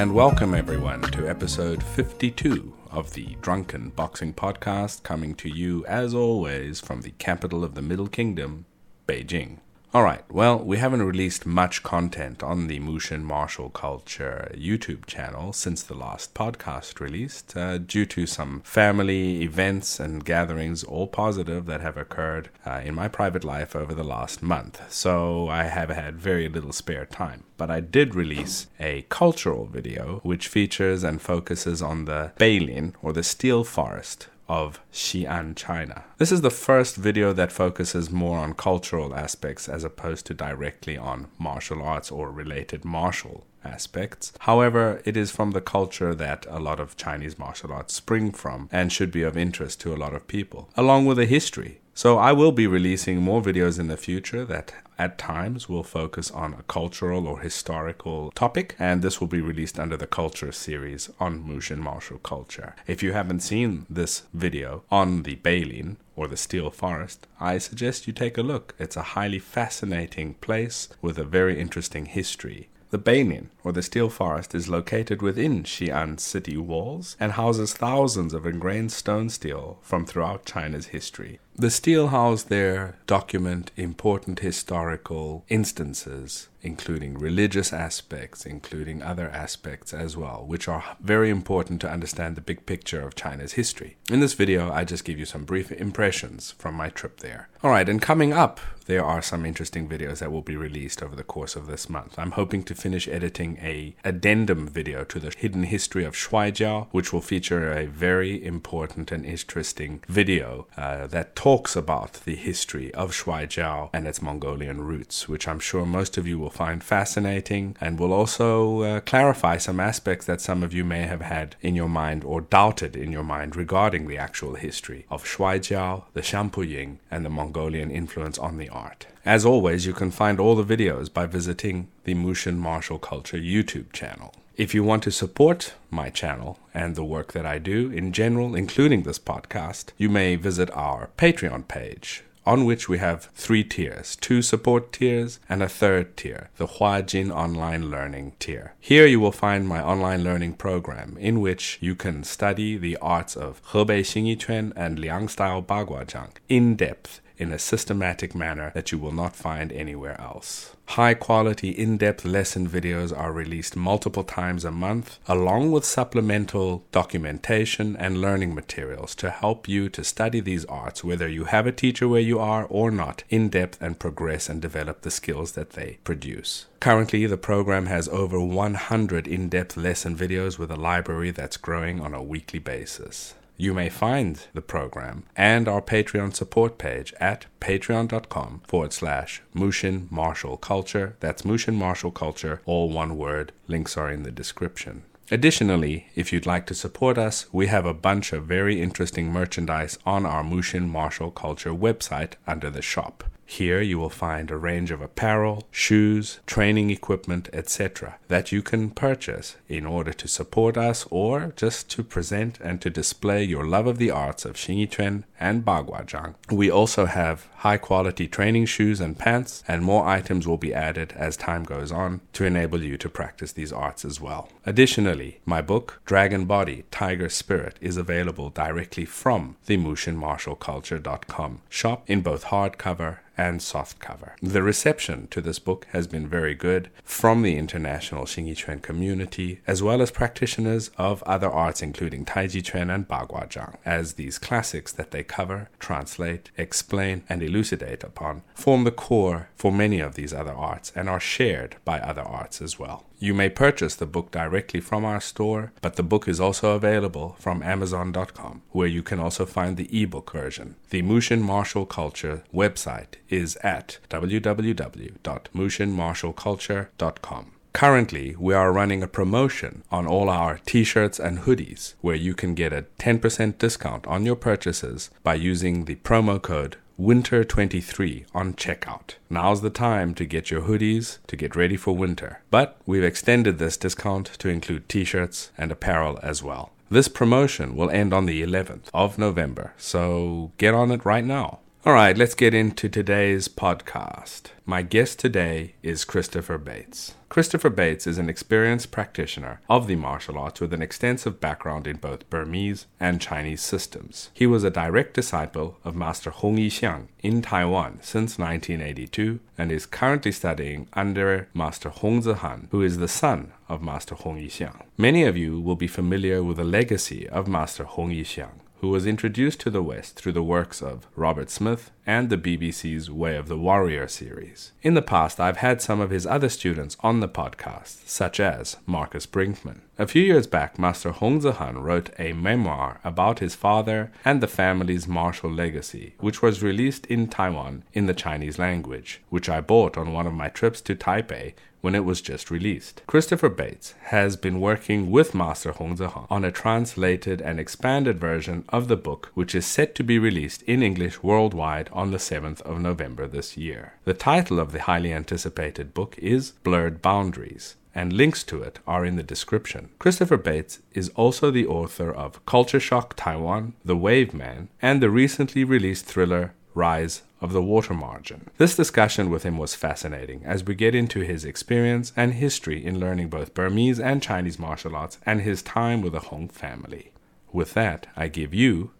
and welcome everyone to episode 52 of the Drunken Boxing Podcast, coming to you as always from the capital of the Middle Kingdom, Beijing. Alright, well, we haven't released much content on the Mushin Martial Culture YouTube channel since the last podcast released, uh, due to some family events and gatherings, all positive, that have occurred uh, in my private life over the last month. So I have had very little spare time. But I did release a cultural video which features and focuses on the Beilin, or the stele forest, of Xi'an, China. This is the first video that focuses more on cultural aspects as opposed to directly on martial arts or related martial aspects. However, it is from the culture that a lot of Chinese martial arts spring from and should be of interest to a lot of people, along with a history. So I will be releasing more videos in the future that at times will focus on a cultural or historical topic, and this will be released under the Culture series on Mushin martial culture. If you haven't seen this video on the Beilin or the Stele Forest, I suggest you take a look. It's a highly fascinating place with a very interesting history. The Beilin, or the Stele Forest, is located within Xi'an city walls and houses thousands of ingrained stone stele from throughout China's history. The stele housed there document important historical instances, including religious aspects, including other aspects as well, which are very important to understand the big picture of China's history. In this video, I just give you some brief impressions from my trip there. Alright, and coming up, there are some interesting videos that will be released over the course of this month. I'm hoping to finish editing a addendum video to the hidden history of Shuaijiao, which will feature a very important and interesting video uh, that talks about the history of Shuaijiao and its Mongolian roots, which I'm sure most of you will find fascinating and will also uh, clarify some aspects that some of you may have had in your mind or doubted in your mind regarding the actual history of Shuaijiao, the Shanpuying, and the Mongolian influence on the art. As always, you can find all the videos by visiting the Mushin Martial Culture YouTube channel. If you want to support my channel and the work that I do in general, including this podcast, you may visit our Patreon page, on which we have three tiers two support tiers and a third tier, the Huajin Online Learning tier. Here you will find my online learning program, in which you can study the arts of Hebei Xingyiquan and Liang style Baguazhang in depth in a systematic manner that you will not find anywhere else. High quality, in depth lesson videos are released multiple times a month, along with supplemental documentation and learning materials to help you to study these arts, whether you have a teacher where you are or not, in depth and progress and develop the skills that they produce. Currently, the program has over 100 in depth lesson videos with a library that's growing on a weekly basis. You may find the program and our Patreon support page at patreon.com forward slash Mushin Martial Culture. That's Mushin Martial Culture, all one word. Links are in the description. Additionally, if you'd like to support us, we have a bunch of very interesting merchandise on our Mushin Martial Culture website under the shop. Here you will find a range of apparel, shoes, training equipment, etc. that you can purchase in order to support us or just to present and to display your love of the arts of Xingyiquan and Baguazhang. We also have high quality training shoes and pants, and more items will be added as time goes on to enable you to practice these arts as well. Additionally, my book, Dragon Body, Tiger Spirit, is available directly from the MushinMartialCulture.com shop in both hardcover and softcover. The reception to this book has been very good from the international Xingyiquan community, as well as practitioners of other arts including Taiji Chuan and Baguazhang, as these classics that they cover, translate, explain, and elucidate upon form the core for many of these other arts and are shared by other arts as well. You may purchase the book directly from our store, but the book is also available from Amazon.com, where you can also find the ebook version. The Mushin Martial Culture website is at www.mushinmartialculture.com. Currently, we are running a promotion on all our t shirts and hoodies, where you can get a 10% discount on your purchases by using the promo code winter23 on checkout. Now's the time to get your hoodies to get ready for winter. But we've extended this discount to include t shirts and apparel as well. This promotion will end on the 11th of November, so get on it right now. All right, let's get into today's podcast. My guest today is Christopher Bates. Christopher Bates is an experienced practitioner of the martial arts with an extensive background in both Burmese and Chinese systems. He was a direct disciple of Master Hong Yixiang in Taiwan since 1982 and is currently studying under Master Hong Zehan, who is the son of Master Hong Yixiang. Many of you will be familiar with the legacy of Master Hong Yixiang who was introduced to the West through the works of Robert Smith and the BBC's Way of the Warrior series. In the past, I've had some of his other students on the podcast, such as Marcus Brinkman. A few years back, Master Hong Zehan wrote a memoir about his father and the family's martial legacy, which was released in Taiwan in the Chinese language, which I bought on one of my trips to Taipei when it was just released. Christopher Bates has been working with Master Hong Zehan on a translated and expanded version of the book, which is set to be released in English worldwide on the 7th of November this year. The title of the highly anticipated book is Blurred Boundaries and links to it are in the description. Christopher Bates is also the author of Culture Shock Taiwan, The Wave Man, and the recently released thriller Rise of the Water Margin. This discussion with him was fascinating as we get into his experience and history in learning both Burmese and Chinese martial arts and his time with the Hong family. With that, I give you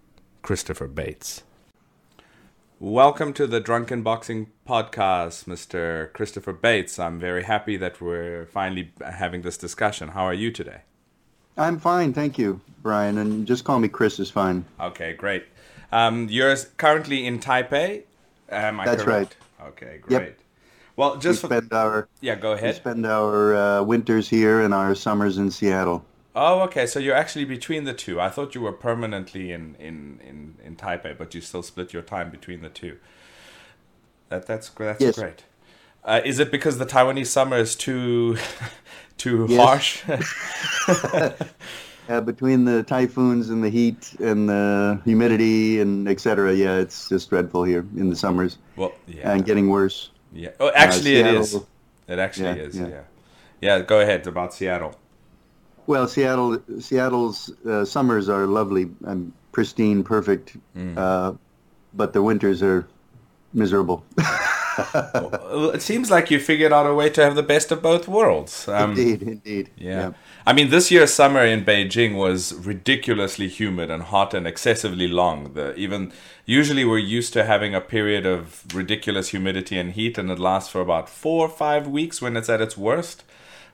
Christopher Bates. Welcome to the Drunken Boxing Podcast, Mr. Christopher Bates. I'm very happy that we're finally having this discussion. How are you today? I'm fine, thank you, Brian. And just call me Chris is fine. Okay, great. Um, you're currently in Taipei. Am I That's correct? right. Okay, great. Yep. Well, just we spend our yeah, go ahead. We spend our uh, winters here and our summers in Seattle. Oh, okay. So you're actually between the two. I thought you were permanently in in in, in Taipei, but you still split your time between the two. That that's that's yes. great. Uh, is it because the Taiwanese summer is too too harsh? uh, between the typhoons and the heat and the humidity and etc. Yeah, it's just dreadful here in the summers. Well, yeah, and getting worse. Yeah. Oh, actually, uh, it is. It actually yeah, is. Yeah. yeah. yeah. Go ahead about Seattle. Well, Seattle, Seattle's uh, summers are lovely and pristine, perfect, mm. Uh, but the winters are miserable. it seems like you figured out a way to have the best of both worlds. Um, indeed, indeed. Yeah. yeah. I mean, this year's summer in Beijing was ridiculously humid and hot and excessively long. The, even usually we're used to having a period of ridiculous humidity and heat, and it lasts for about four or five weeks when it's at its worst.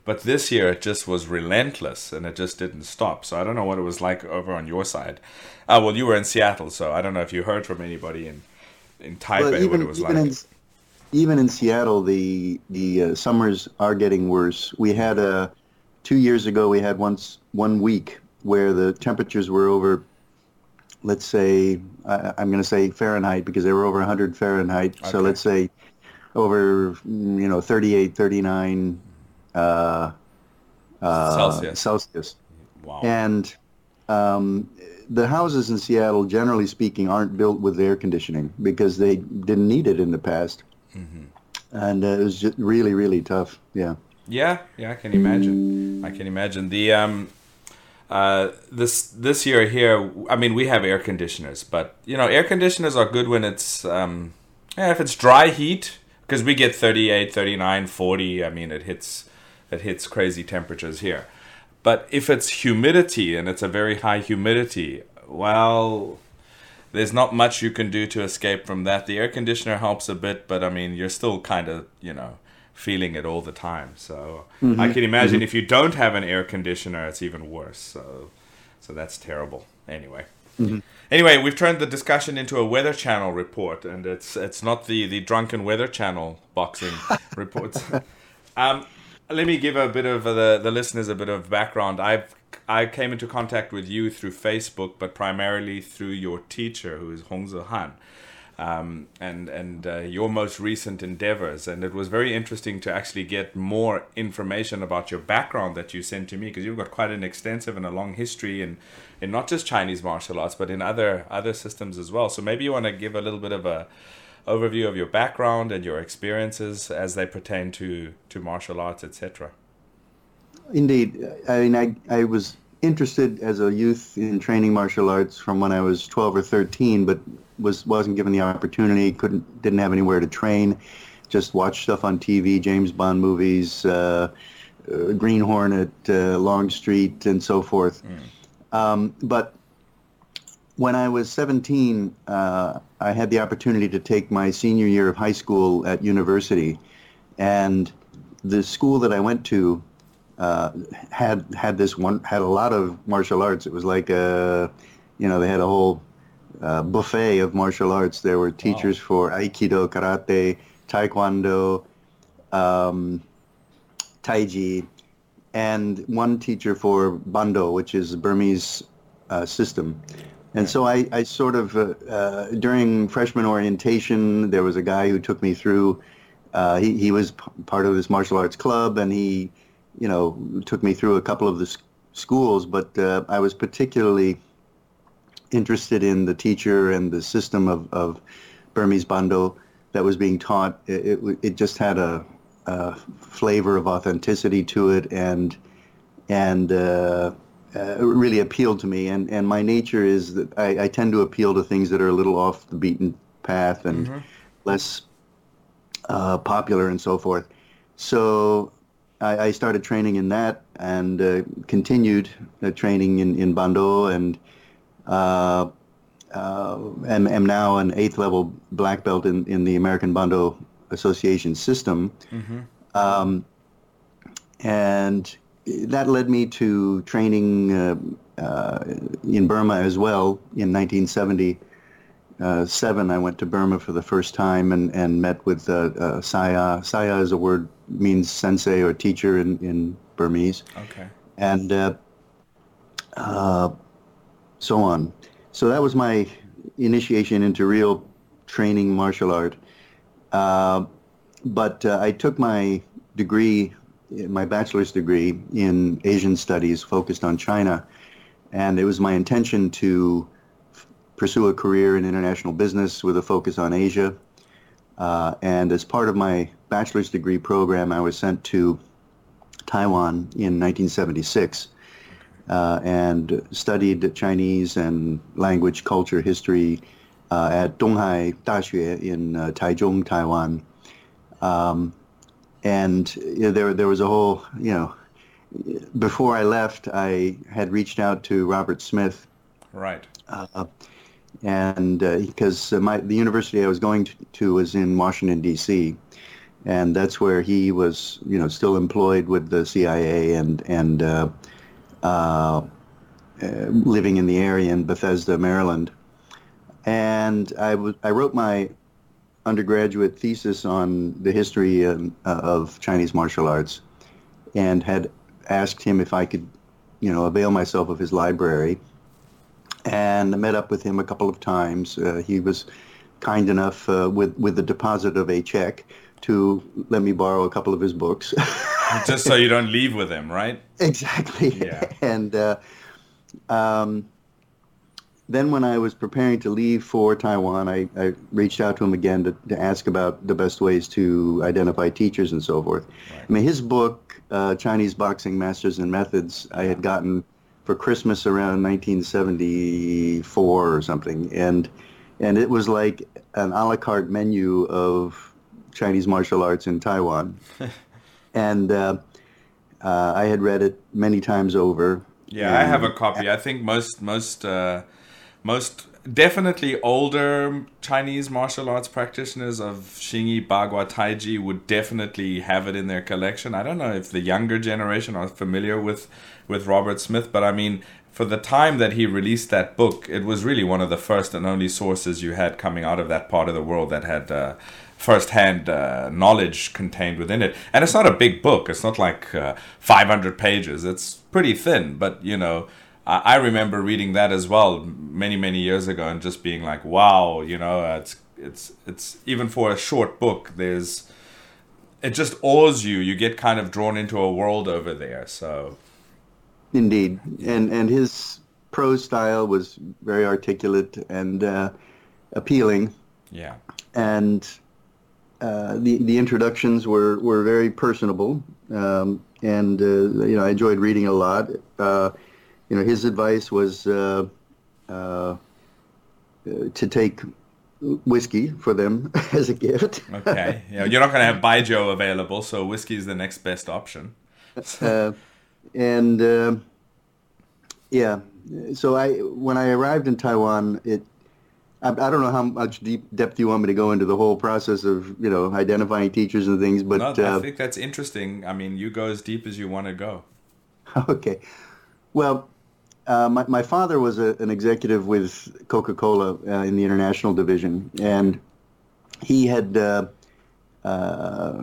But this year it just was relentless and it just didn't stop. So I don't know what it was like over on your side. Uh, well, you were in Seattle, so I don't know if you heard from anybody in in Taipei well, even, what it was like. In, even in Seattle, the the uh, summers are getting worse. We had a uh, two years ago. We had once one week where the temperatures were over. Let's say I, am going to say Fahrenheit because they were over 100 Fahrenheit. Okay. So let's say over mm, you know 38, 39 uh, uh, Celsius. Celsius. Wow. And um, the houses in Seattle, generally speaking, aren't built with air conditioning because they didn't need it in the past. Mm-hmm. And uh, it was just really, really tough. Yeah. Yeah, yeah, I can imagine. I can imagine the um, uh, this this year here. I mean, we have air conditioners, but you know, air conditioners are good when it's um, yeah, if it's dry heat because we get 38, 39, 40. I mean, it hits it hits crazy temperatures here. But if it's humidity and it's a very high humidity, well, there's not much you can do to escape from that. The air conditioner helps a bit, but I mean, you're still kind of, you know, feeling it all the time. So mm-hmm. I can imagine mm-hmm. if you don't have an air conditioner, it's even worse. So, so that's terrible. Anyway. Mm-hmm. Anyway, we've turned the discussion into a Weather Channel report, and it's it's not the, the drunken Weather Channel boxing reports. Um, let me give a bit of uh, the the listeners a bit of background. I've I came into contact with you through Facebook, but primarily through your teacher, who is Hong Zehan, um, and and uh, your most recent endeavors. And it was very interesting to actually get more information about your background that you sent to me, because you've got quite an extensive and a long history in in not just Chinese martial arts, but in other other systems as well. So maybe you want to give a little bit of a overview of your background and your experiences as they pertain to to martial arts, etc. Indeed, I mean, I, I was interested as a youth in training martial arts from when I was 12 or 13, but was wasn't given the opportunity. Couldn't didn't have anywhere to train. Just watched stuff on TV, James Bond movies, uh, uh, Green Hornet, uh, Longstreet, and so forth. Mm. Um, but when I was 17, uh, I had the opportunity to take my senior year of high school at university, and the school that I went to uh, had had this one had a lot of martial arts. It was like a, you know, they had a whole uh, buffet of martial arts. There were teachers wow. for Aikido, Karate, Taekwondo, um, Taiji, and one teacher for Bando, which is Burmese uh, system. And so I, I sort of, uh, uh, during freshman orientation, there was a guy who took me through. Uh, he, he was p- part of this martial arts club, and he, you know, took me through a couple of the s- schools. But uh, I was particularly interested in the teacher and the system of, of Burmese Bando that was being taught. It, it, it just had a, a, flavor of authenticity to it, and and uh, uh, really appealed to me. And, and my nature is that I, I, tend to appeal to things that are a little off the beaten path and mm-hmm. less uh, popular and so forth. So I, I, started training in that and uh, continued uh, training in, in Bando and uh, uh, am, am now an eighth level black belt in, in the American Bando Association system. Mm-hmm. Um, and that led me to training uh, uh, in Burma as well. In 1977, I went to Burma for the first time and, and met with uh, uh, Saya. Saya is a word means sensei or teacher in, in Burmese. Okay. And uh, uh, so on. So that was my initiation into real training martial art. Uh, but I took my degree my bachelor's degree in Asian studies focused on China. And it was my intention to pursue a career in international business with a focus on Asia. Uh, and as part of my bachelor's degree program, I was sent to Taiwan in 1976 uh, and studied Chinese and language, culture, history uh, at Donghai Daxue in uh, Taichung, Taiwan. Um, and you know, there there was a whole you know before I left, I had reached out to Robert Smith. Right. Uh, and because uh, my the university I was going to, to was in Washington D.C. and that's where he was you know still employed with the CIA and and uh, uh, living in the area in Bethesda, Maryland. And I, wrote my undergraduate thesis on the history uh, of Chinese martial arts and had asked him if I could, you know, avail myself of his library. And I met up with him a couple of times. Uh, he was kind enough uh, with, with the deposit of a check to let me borrow a couple of his books. Just so you don't leave with him, right? Exactly. Yeah. And uh, um, then when I was preparing to leave for Taiwan, I, I reached out to him again to, to, ask about the best ways to identify teachers and so forth. Right. I mean, his book, uh, Chinese Boxing Masters and Methods, I had gotten for Christmas around 1974 or something, and and it was like an a la carte menu of Chinese martial arts in Taiwan, and uh, uh, I had read it many times over. Yeah, I have a copy. I think most most uh, most definitely older Chinese martial arts practitioners of Xingyi, Bagua, Taiji would definitely have it in their collection. I don't know if the younger generation are familiar with with Robert Smith, but I mean, for the time that he released that book, it was really one of the first and only sources you had coming out of that part of the world that had uh, first-hand uh, knowledge contained within it. And it's not a big book; it's not like uh, 500 pages. It's pretty thin, but you know I, remember reading that as well many many years ago and just being like, wow, you know, it's it's it's even for a short book, there's it just awes you. You get kind of drawn into a world over there. So, indeed, and and his prose style was very articulate and uh, appealing. Yeah, and uh, the the introductions were were very personable, um, and uh, you know I enjoyed reading a lot. Uh, you know, his advice was uh, uh, to take whiskey for them as a gift. okay, yeah, you're not going to have Baijiu available, so whiskey is the next best option. uh, and uh, yeah, so I when I arrived in Taiwan, it I, I, don't know how much deep depth you want me to go into the whole process of you know identifying teachers and things, but no, I uh, think that's interesting. I mean, you go as deep as you want to go. Okay, well, uh, my, my father was a, an executive with Coca-Cola uh, in the international division, and he had uh, uh,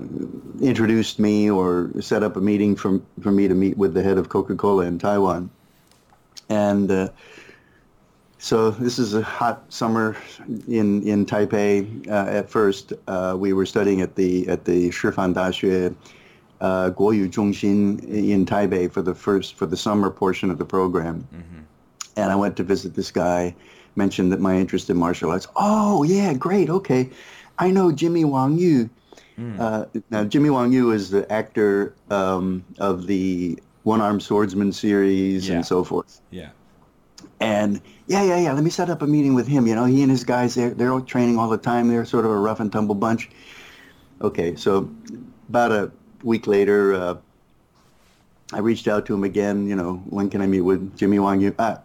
introduced me or set up a meeting for, for me to meet with the head of Coca-Cola in Taiwan. And uh, so this is a hot summer in, in Taipei. Uh, at first, we were studying at the at the Shifan Daxue uh, Guoyu Zhongxin in Taipei for the first for the summer portion of the program, mm-hmm. and I went to visit this guy. Mentioned that my interest in martial arts. Oh yeah, great. Okay, I know Jimmy Wang Yu. Mm. Uh, now Jimmy Wang Yu is the actor um, of the One Armed Swordsman series yeah. and so forth. Yeah. And yeah, yeah, yeah. Let me set up a meeting with him. You know, he and his guys they're they're all training all the time. They're sort of a rough and tumble bunch. Okay, so about a week later, uh, I reached out to him again. You know, when can I meet with Jimmy Wang Yu? Ah,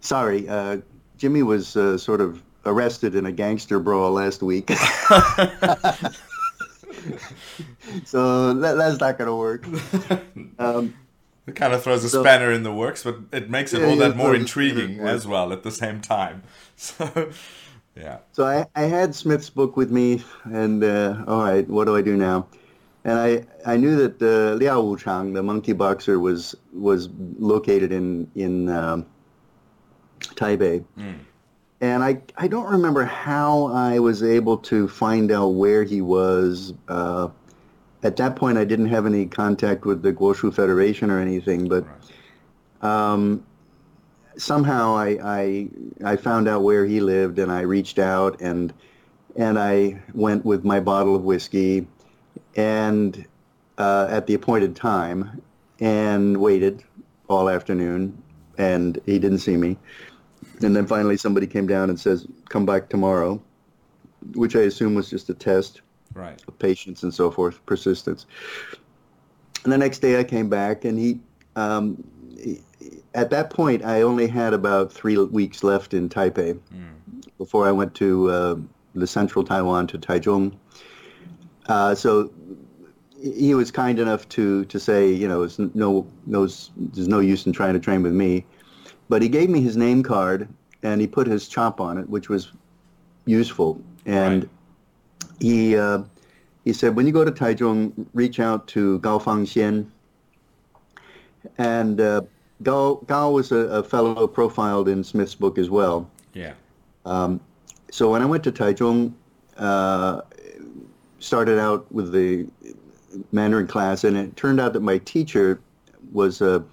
sorry, uh, Jimmy was uh, sort of arrested in a gangster brawl last week. so that, that's not going to work. Um, it kind of throws a so, spanner in the works, but it makes it yeah, all that more intriguing as well at the same time. So, yeah. So I, I had Smith's book with me, and uh, all right, what do I do now? And I, I knew that uh, Liao Wuchang, the monkey boxer, was was located in in um, Taipei. Mm. And I, I don't remember how I was able to find out where he was. Uh, at that point, I didn't have any contact with the Guoshu Federation or anything, but um, somehow I, I, I found out where he lived, and I reached out, and and I went with my bottle of whiskey and uh, at the appointed time and waited all afternoon and he didn't see me and then finally somebody came down and says come back tomorrow which i assume was just a test right. of patience and so forth persistence and the next day i came back and he, um, he at that point i only had about three weeks left in taipei mm. before i went to uh, the central taiwan to taichung uh, so he was kind enough to to say, you know, it's no no there's no use in trying to train with me, but he gave me his name card and he put his chop on it, which was useful. And right. he uh, he said, when you go to Taichung, reach out to Gao Fangxian. And uh, Gao Gao was a, a, fellow profiled in Smith's book as well. Yeah. Um, so when I went to Taichung, uh, started out with the Mandarin class, and it turned out that my teacher was a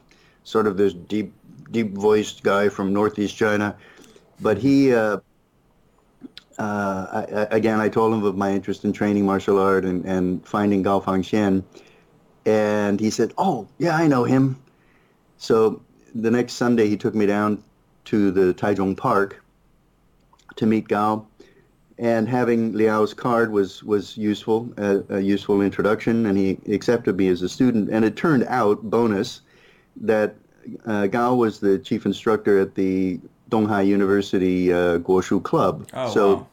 sort of this deep, deep-voiced guy from Northeast China, but he. Uh, uh, I, again, I told him of my interest in training martial art and, and finding Gao Fangxian, and he said, "Oh, yeah, I know him." So the next Sunday, he took me down to the Taichung Park to meet Gao, and having Liao's card was was useful, a useful introduction, and he accepted me as a student. And it turned out, bonus, that uh, Gao was the chief instructor at the Donghai University uh, Guoshu Club. Oh, so wow.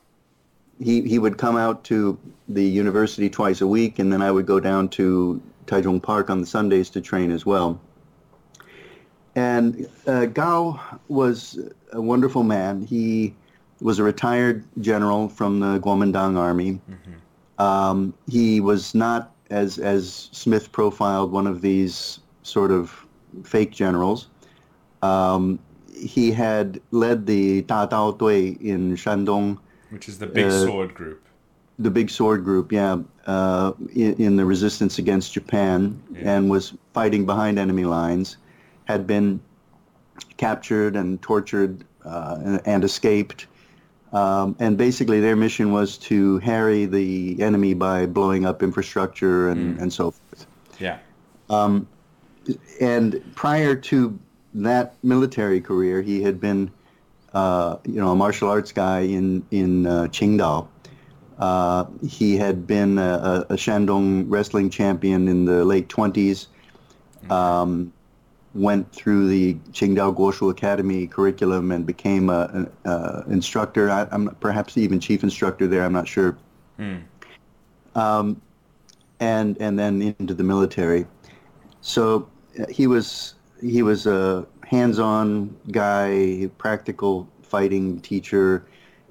he he would come out to the university twice a week, and then I would go down to Taichung Park on the Sundays to train as well. And uh, Gao was a wonderful man. He was a retired general from the Kuomintang Army. Mm-hmm. Um, he was not, as as Smith profiled, one of these sort of fake generals. Um, he had led the Dao Dui in Shandong, which is the big uh, sword group. The big sword group, yeah, uh, in, in, the resistance against Japan, yeah. and was fighting behind enemy lines. Had been captured and tortured uh, and, and escaped um, and basically, their mission was to harry the enemy by blowing up infrastructure and, mm. and so forth. Yeah. Um, and prior to that military career, he had been, uh, you know, a martial arts guy in in uh, Qingdao. Uh, he had been a, a, Shandong wrestling champion in the late 20s. Um, went through the Qingdao Guoshu Academy curriculum and became an instructor. I, am perhaps even chief instructor there. I'm not sure. Mm. Um, and and then into the military. So he was he was a hands-on guy, practical fighting teacher,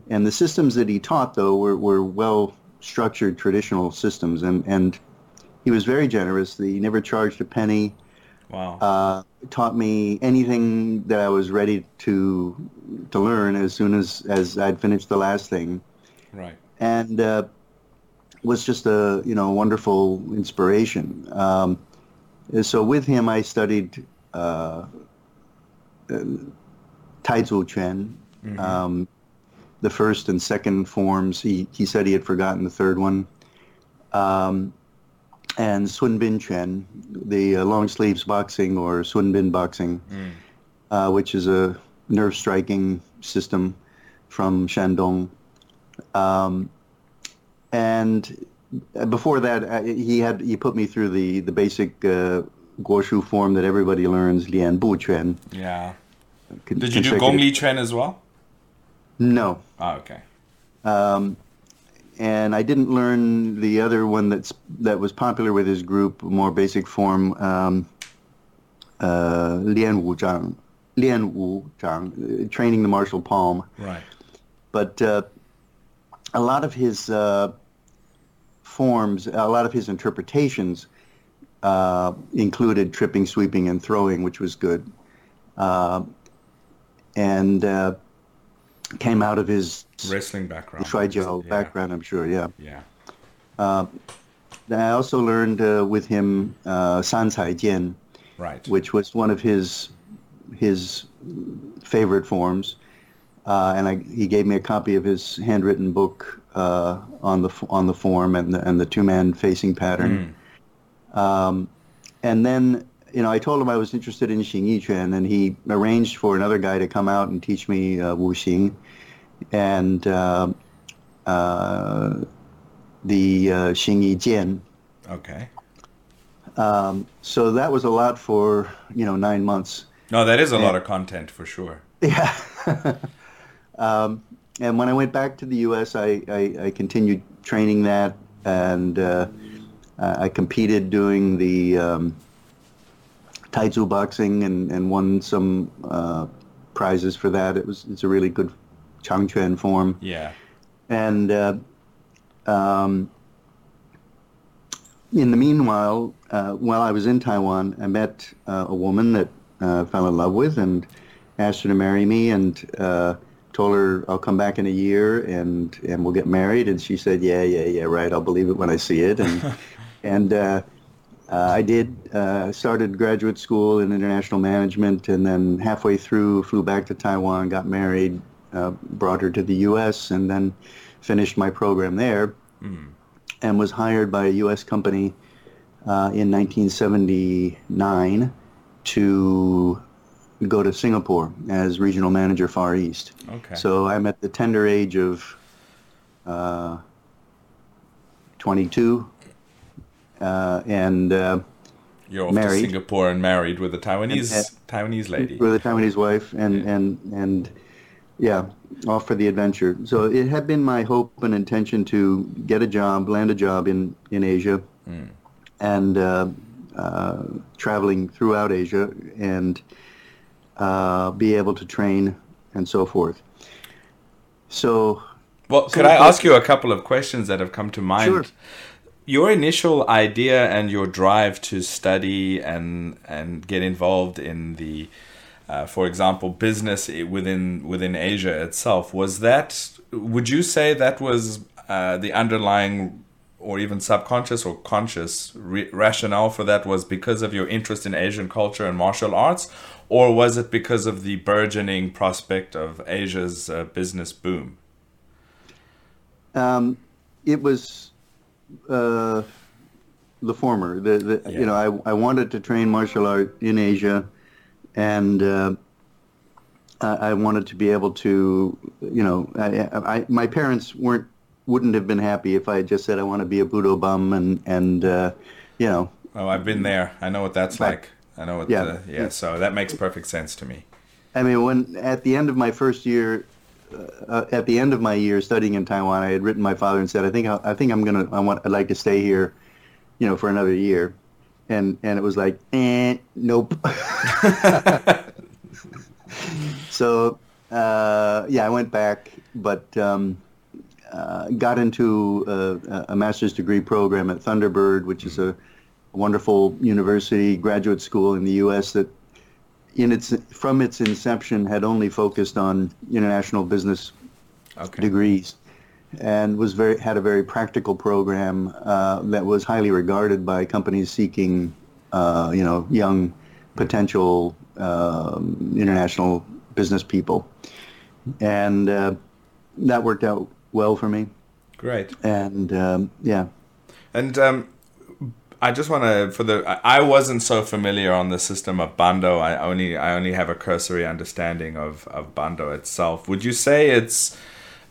and the systems that he taught though were, were well structured traditional systems, and and he was very generous. He never charged a penny. Wow. Uh, taught me anything that I was ready to to learn as soon as as I'd finished the last thing. Right. And uh, was just a you know wonderful inspiration. Um, so with him, I studied uh, uh, Taizu Quan, mm-hmm. um, the first and second forms. He he said he had forgotten the third one. Um, and Sun Bin Quan, the uh, long sleeves boxing or Sun Bin boxing, mm. uh, which is a nerve striking system from Shandong. Um, and before that, uh, he had he put me through the the basic uh, Guoshu form that everybody learns, Lian Bu Quan. Yeah. Con- Did you do Gong Li Quan as well? No. Oh, okay. Um, and I didn't learn the other one that's that was popular with his group, more basic form, um, uh, Lian Wu Zhang, Lian Wu Zhang, uh, training the martial palm. Right. But uh, a lot of his uh, forms, a lot of his interpretations uh, included tripping, sweeping, and throwing, which was good. Uh, and uh, came out of his wrestling background, Shuaijiao yeah. background, I'm sure. Yeah. Yeah. Uh, I also learned uh, with him uh, San Cai Jian, right, which was one of his his favorite forms. Uh, and I, he gave me a copy of his handwritten book uh, on the on the form and the, and the two man facing pattern. Mm. Um, and then you know I told him I was interested in Xing Yi Quan, and he arranged for another guy to come out and teach me uh, Wu Xing, and uh, uh, the uh, Xing Yi Jian. Okay. Um, so that was a lot for you know nine months. No, that is a and, lot of content for sure. Yeah. Um, and when I went back to the U.S., I, I, I continued training that, and uh, I competed doing the um, Taizu boxing and, and won some uh, prizes for that. It was it's a really good Changquan form. Yeah. And uh, um, in the meanwhile, uh, while I was in Taiwan, I met uh, a woman that uh, fell in love with and asked her to marry me, and uh, told her I'll come back in a year and and we'll get married. And she said, yeah, yeah, yeah, right. I'll believe it when I see it. And and uh, uh, I did. Uh, started graduate school in international management, and then halfway through flew back to Taiwan, got married, uh, brought her to the U.S., and then finished my program there, mm. and was hired by a U.S. company uh, in 1979 to go to Singapore as regional manager Far East. Okay. So I'm at the tender age of uh, 22, uh, and uh, you're off married. to Singapore and married with a Taiwanese and, Taiwanese lady. With a Taiwanese wife, and yeah. and and yeah, off for the adventure. So it had been my hope and intention to get a job, land a job in in Asia, mm. and uh, uh, traveling throughout Asia and uh, be able to train and so forth. So, well, could I ask you a couple of questions that have come to mind? Sure. Your initial idea and your drive to study and and get involved in the, uh, for example, business within within Asia itself was that. Would you say that was uh, the underlying or even subconscious or conscious re- rationale for that was because of your interest in Asian culture and martial arts, or was it because of the burgeoning prospect of Asia's uh, business boom? Um, it was uh, the former. The, the yeah. you know I, I wanted to train martial art in Asia, and uh, I, I wanted to be able to, you know, I, I, my parents weren't wouldn't have been happy if I had just said I want to be a Budo bum and and uh, you know. Oh, I've been there. I know what that's like. I know what. Yeah. The, yeah. So that makes perfect sense to me. I mean, when at the end of my first year, uh, at the end of my year studying in Taiwan, I had written my father and said, "I think I, I think I'm gonna I want I'd like to stay here, you know, for another year," and and it was like, eh, nope. so uh, yeah, I went back, but um, uh, got into a, a master's degree program at Thunderbird, which is a wonderful university graduate school in the U.S. that in its from its inception had only focused on international business Okay. degrees and was very had a very practical program uh, that was highly regarded by companies seeking uh, you know young potential um, international business people and uh, that worked out well for me Great. and um, yeah And um, I just want to for the I wasn't so familiar on the system of bando. I only I only have a cursory understanding of of bando itself. Would you say it's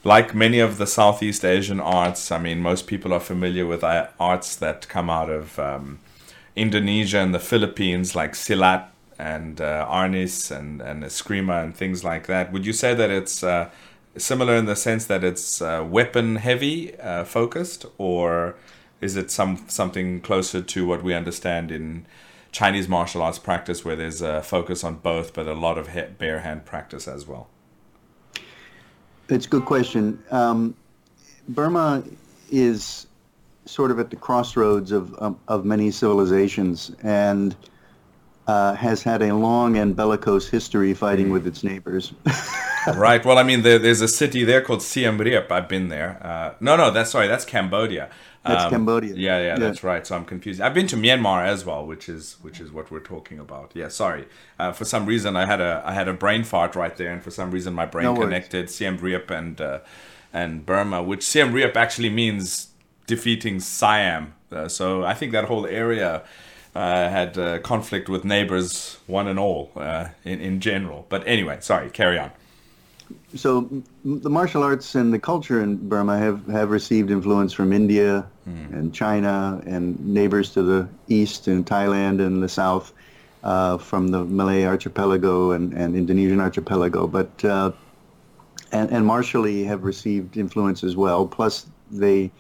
like many of the Southeast Asian arts? I mean, most people are familiar with uh, arts that come out of um, Indonesia and the Philippines, like silat and uh, arnis and and eskrima and things like that. Would you say that it's uh, similar in the sense that it's uh, weapon heavy uh, focused, or is it some something closer to what we understand in Chinese martial arts practice, where there's a focus on both, but a lot of he- bare hand practice as well? It's a good question. Um, Burma is sort of at the crossroads of of, of many civilizations and uh, has had a long and bellicose history fighting with its neighbors. right. Well, I mean, there, there's a city there called Siem Reap. I've been there. Uh, no, no, that's sorry, that's Cambodia. That's Cambodia. Yeah, yeah, Yeah. that's right. So I'm confused. I've been to Myanmar as well, which is which is what we're talking about. Yeah, sorry. Uh, for some reason, I had a I had a brain fart right there, and for some reason, my brain No connected Siem Reap and uh, and Burma, which Siem Reap actually means defeating Siam. Uh, so I think that whole area. Uh, had uh, conflict with neighbors, one and all, uh, in in general. But anyway, sorry. Carry on. So the martial arts and the culture in Burma have, have received influence from India and China and neighbors to the east and Thailand and the south uh, from the Malay archipelago and, and Indonesian archipelago. But uh, and, and martially have received influence as well. Plus they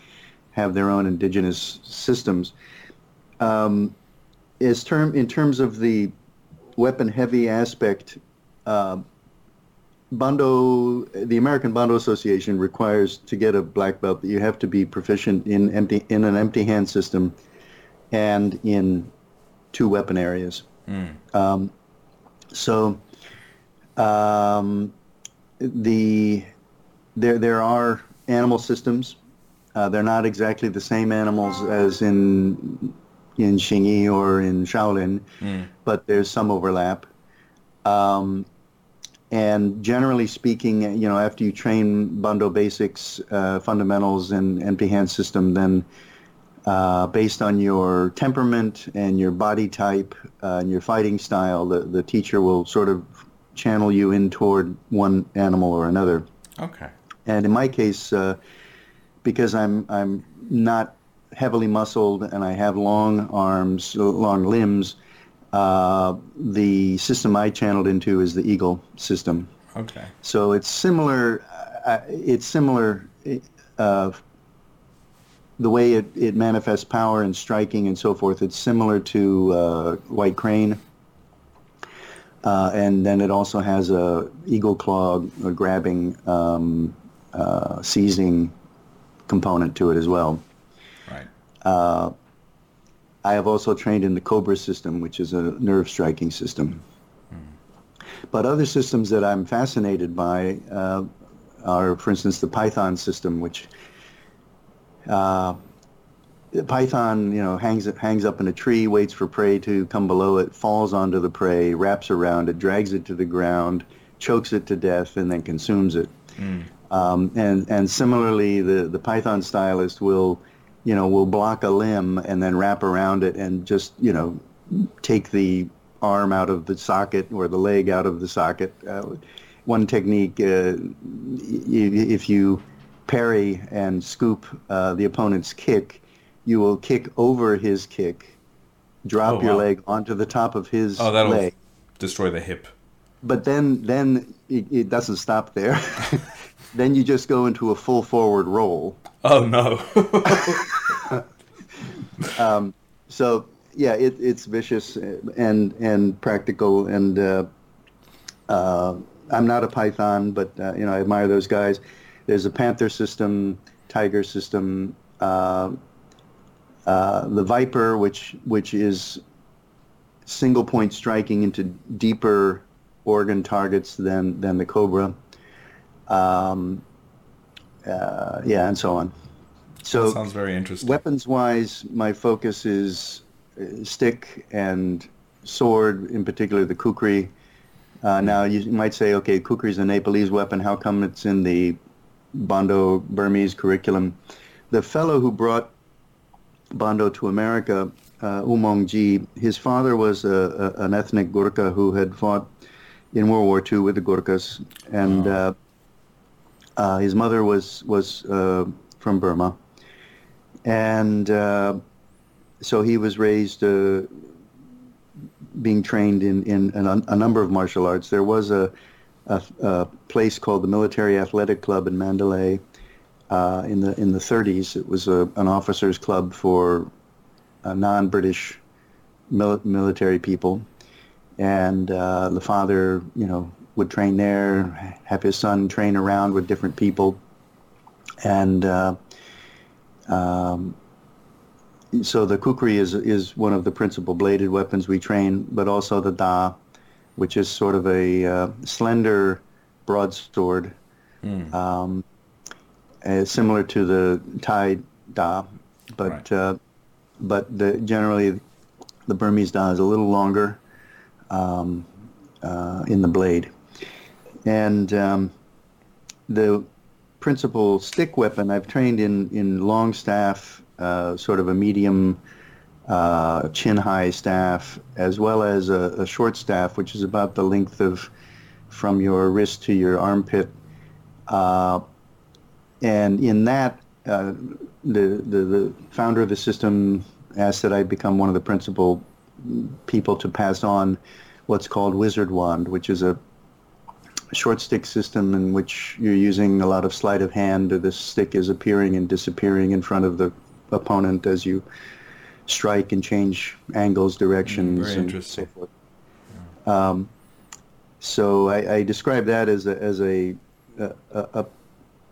have their own indigenous systems. Um, as term in terms of the weapon heavy aspect. Uh, Bando, the American Bando Association requires to get a black belt that you have to be proficient in empty in an empty hand system, and in two weapon areas. Um, so, um, the there there are animal systems. Uh, they're not exactly the same animals as in in Xingyi or in Shaolin, but there's some overlap. Um, and generally speaking, you know, after you train Bando basics, uh, fundamentals, and empty hand system, then uh, based on your temperament and your body type uh, and your fighting style, the, the teacher will sort of channel you in toward one animal or another. Okay. And in my case, uh, because I'm I'm not heavily muscled and I have long arms, long limbs, uh, the system I channeled into is the Eagle system. Okay. So it's similar. Uh, it's similar. Uh, the way it, it manifests power and striking and so forth. It's similar to uh, White Crane. Uh, and then it also has a eagle claw, a grabbing, um, uh, seizing component to it as well. Right. I have also trained in the Cobra system, which is a nerve striking system. But other systems that I'm fascinated by uh, are, for instance, the Python system, which uh, the Python, you know, hangs hangs up in a tree, waits for prey to come below it, falls onto the prey, wraps around it, drags it to the ground, chokes it to death, and then consumes it. Um, and and similarly, the the Python stylist will, you know, will block a limb and then wrap around it and just you know take the arm out of the socket or the leg out of the socket. Uh, one technique, uh, if you parry and scoop uh, the opponent's kick, you will kick over his kick, drop Oh, your wow. leg onto the top of his Oh, that'll leg. destroy the hip. But then, then it, it doesn't stop there. then you just go into a full forward roll. Oh no. So yeah, it, it's vicious and and practical. And uh, uh, I'm not a Python, but uh, you know I admire those guys. There's a Panther system, Tiger system, uh, uh, the Viper, which which is single point striking into deeper organ targets than than the Cobra. Um, uh, yeah, and so on. So Sounds very interesting. Weapons wise, my focus is uh, stick and sword, in particular the kukri. Uh, now you might say, okay, kukri is a Nepalese weapon. How come it's in the Bando Burmese curriculum? The fellow who brought Bando to America, uh, U Maung Gyi, his father was a, a, an ethnic Gurkha who had fought in World War II with the Gurkhas, and uh, uh, his mother was was uh, from Burma and uh, so he was raised uh, being trained in, in a, a number of martial arts. There was a, a, a place called the Military Athletic Club in Mandalay uh, in the in the 30s. It was an officers' club for uh, non-British mil- military people, and uh, the father, you know, would train there, have his son train around with different people, and uh, um, so the kukri is is one of the principal bladed weapons we train, but also the da, which is sort of a uh, slender broadsword, um, uh, similar to the Thai da, but Right. uh, but the, generally the Burmese da is a little longer um, uh, in the blade, and um, the principal stick weapon I've trained in in long staff, uh, sort of a medium uh, chin high staff, as well as a, a short staff, which is about the length of from your wrist to your armpit. Uh, and in that, uh, the, the the founder of the system asked that I become one of the principal people to pass on what's called Wizard Wand, which is a short stick system in which you're using a lot of sleight of hand. Or the stick is appearing and disappearing in front of the opponent as you strike and change angles, directions, very and so forth. Um, so I, I describe that as a as a a, a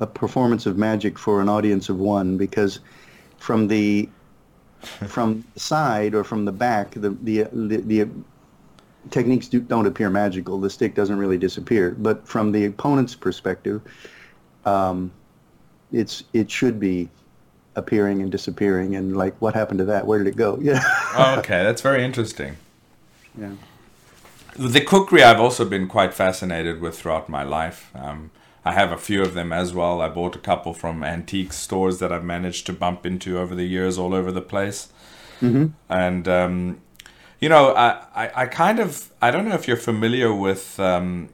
a performance of magic for an audience of one because from the from the side or from the back the the the, the techniques do, don't appear magical. The stick doesn't really disappear. But from the opponent's perspective, um, it's it should be appearing and disappearing. And like, what happened to that? Where did it go? Yeah. Oh, okay, that's very interesting. yeah. The kukri I've also been quite fascinated with throughout my life. Um, I have a few of them as well. I bought a couple from antique stores that I've managed to bump into over the years all over the place. And, um, you know, I, I, I kind of, I don't know if you're familiar with, um,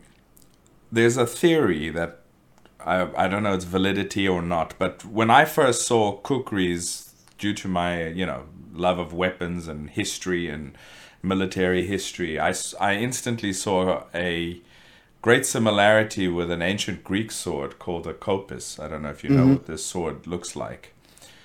there's a theory that I, I don't know its validity or not, but when I first saw kukris, due to my you know love of weapons and history and military history, I I instantly saw a great similarity with an ancient Greek sword called a kopis. I don't know if you know what this sword looks like.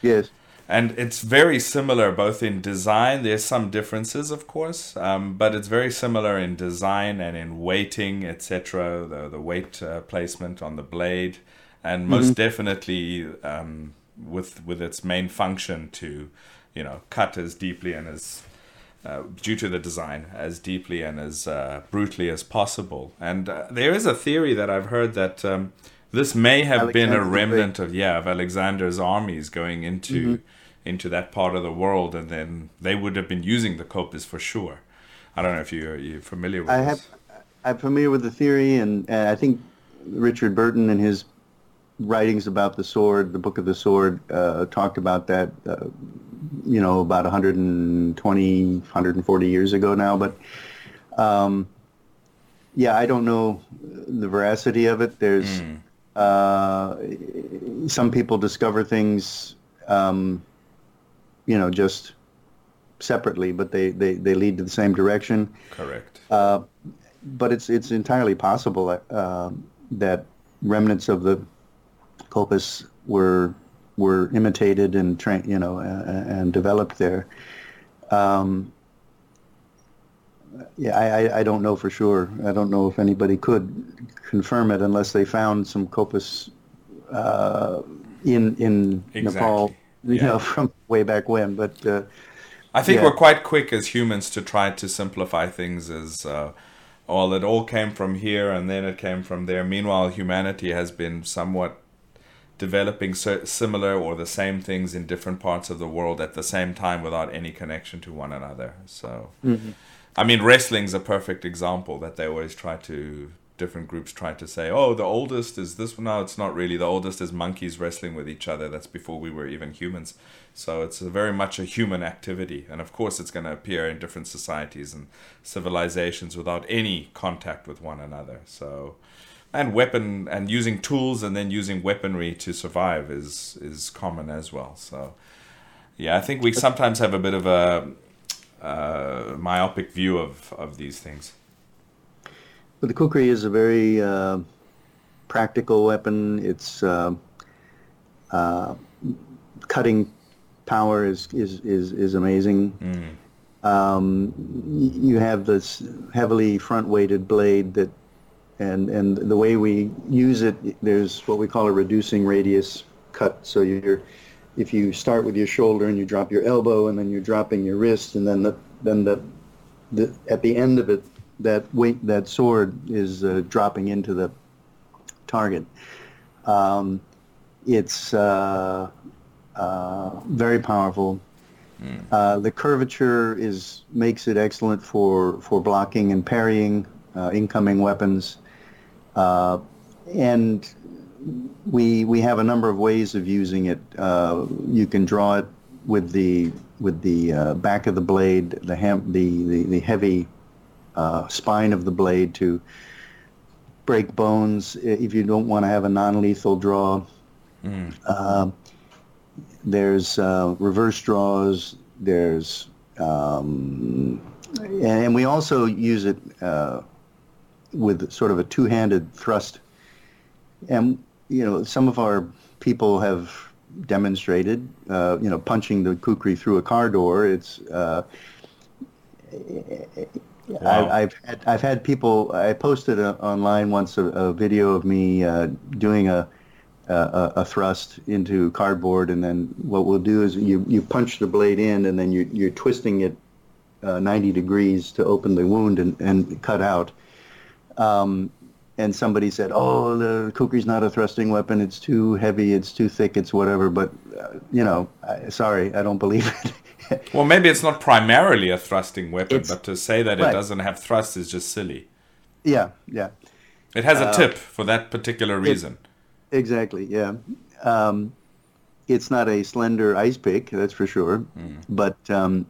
Yes. And it's very similar both in design. There's some differences, of course, um, but it's very similar in design and in weighting, etc. The the weight uh, placement on the blade, and most definitely um, with with its main function to, you know, cut as deeply and as uh, due to the design as deeply and as uh, brutally as possible. And uh, there is a theory that I've heard that um, this may have been a Alexander the Great. remnant of yeah of Alexander's armies going into into that part of the world, and then they would have been using the kopis for sure. I don't know if you're, you're familiar with I this. have. I'm familiar with the theory, and, and I think Richard Burton in his writings about the sword, the Book of the Sword, uh, talked about that. Uh, you know, about 120, 140 years ago now. But Um, yeah, I don't know the veracity of it. There's uh, some people discover things, um, you know, just separately, but they, they, they lead to the same direction. Correct. Uh, but it's it's entirely possible uh, that remnants of the kopis were were imitated and trained, you know, uh, and developed there. Um, yeah, I, I, I don't know for sure. I don't know if anybody could confirm it unless they found some kopis uh, in in Exactly. Nepal, you Yeah. know, from way back when. But uh, I think Yeah. we're quite quick as humans to try to simplify things as, uh, well, it all came from here and then it came from there. Meanwhile, humanity has been somewhat developing similar or the same things in different parts of the world at the same time without any connection to one another. So, I mean, wrestling's a perfect example that they always try to. Different groups try to say, "Oh, the oldest is this." one. No, it's not really. The oldest is monkeys wrestling with each other. That's before we were even humans. So it's very much a human activity, and of course, it's going to appear in different societies and civilizations without any contact with one another. So, and weapon and using tools and then using weaponry to survive is is common as well. So, yeah, I think we sometimes have a bit of a myopic view of of these things. But the kukri is a very uh, practical weapon. Its uh, uh, cutting power is is is, is amazing. Um, you have this heavily front-weighted blade that, and and the way we use it, there's what we call a reducing radius cut. So you're if you start with your shoulder and you drop your elbow and then you're dropping your wrist and then the then the, the at the end of it that weight that sword is uh, dropping into the target. Um, it's uh, uh, very powerful. Uh, the curvature is makes it excellent for, for blocking and parrying uh, incoming weapons, uh, and we we have a number of ways of using it. Uh, you can draw it with the with the uh, back of the blade, the ham, the, the the heavy uh, spine of the blade to break bones. If you don't want to have a non-lethal draw, uh, there's uh, reverse draws. There's um, and, and we also use it uh, with sort of a two-handed thrust. And you know, some of our people have demonstrated, uh, you know, punching the kukri through a car door. It's uh, Wow. I, I've had, I've had people. I posted a, online once a, a video of me uh, doing a, a a thrust into cardboard, and then what we'll do is you you punch the blade in, and then you you're twisting it uh, 90 degrees to open the wound and, and cut out. Um, and somebody said, "Oh, the kukri's not a thrusting weapon. It's too heavy. It's too thick. It's whatever." But uh, you know, I, sorry, I don't believe it. Well, maybe it's not primarily a thrusting weapon, It's- but to say that it doesn't have thrust is just silly. yeah, yeah. It has Uh, a tip for that particular reason. Exactly. Yeah. Um, it's not a slender ice pick, that's for sure. But um,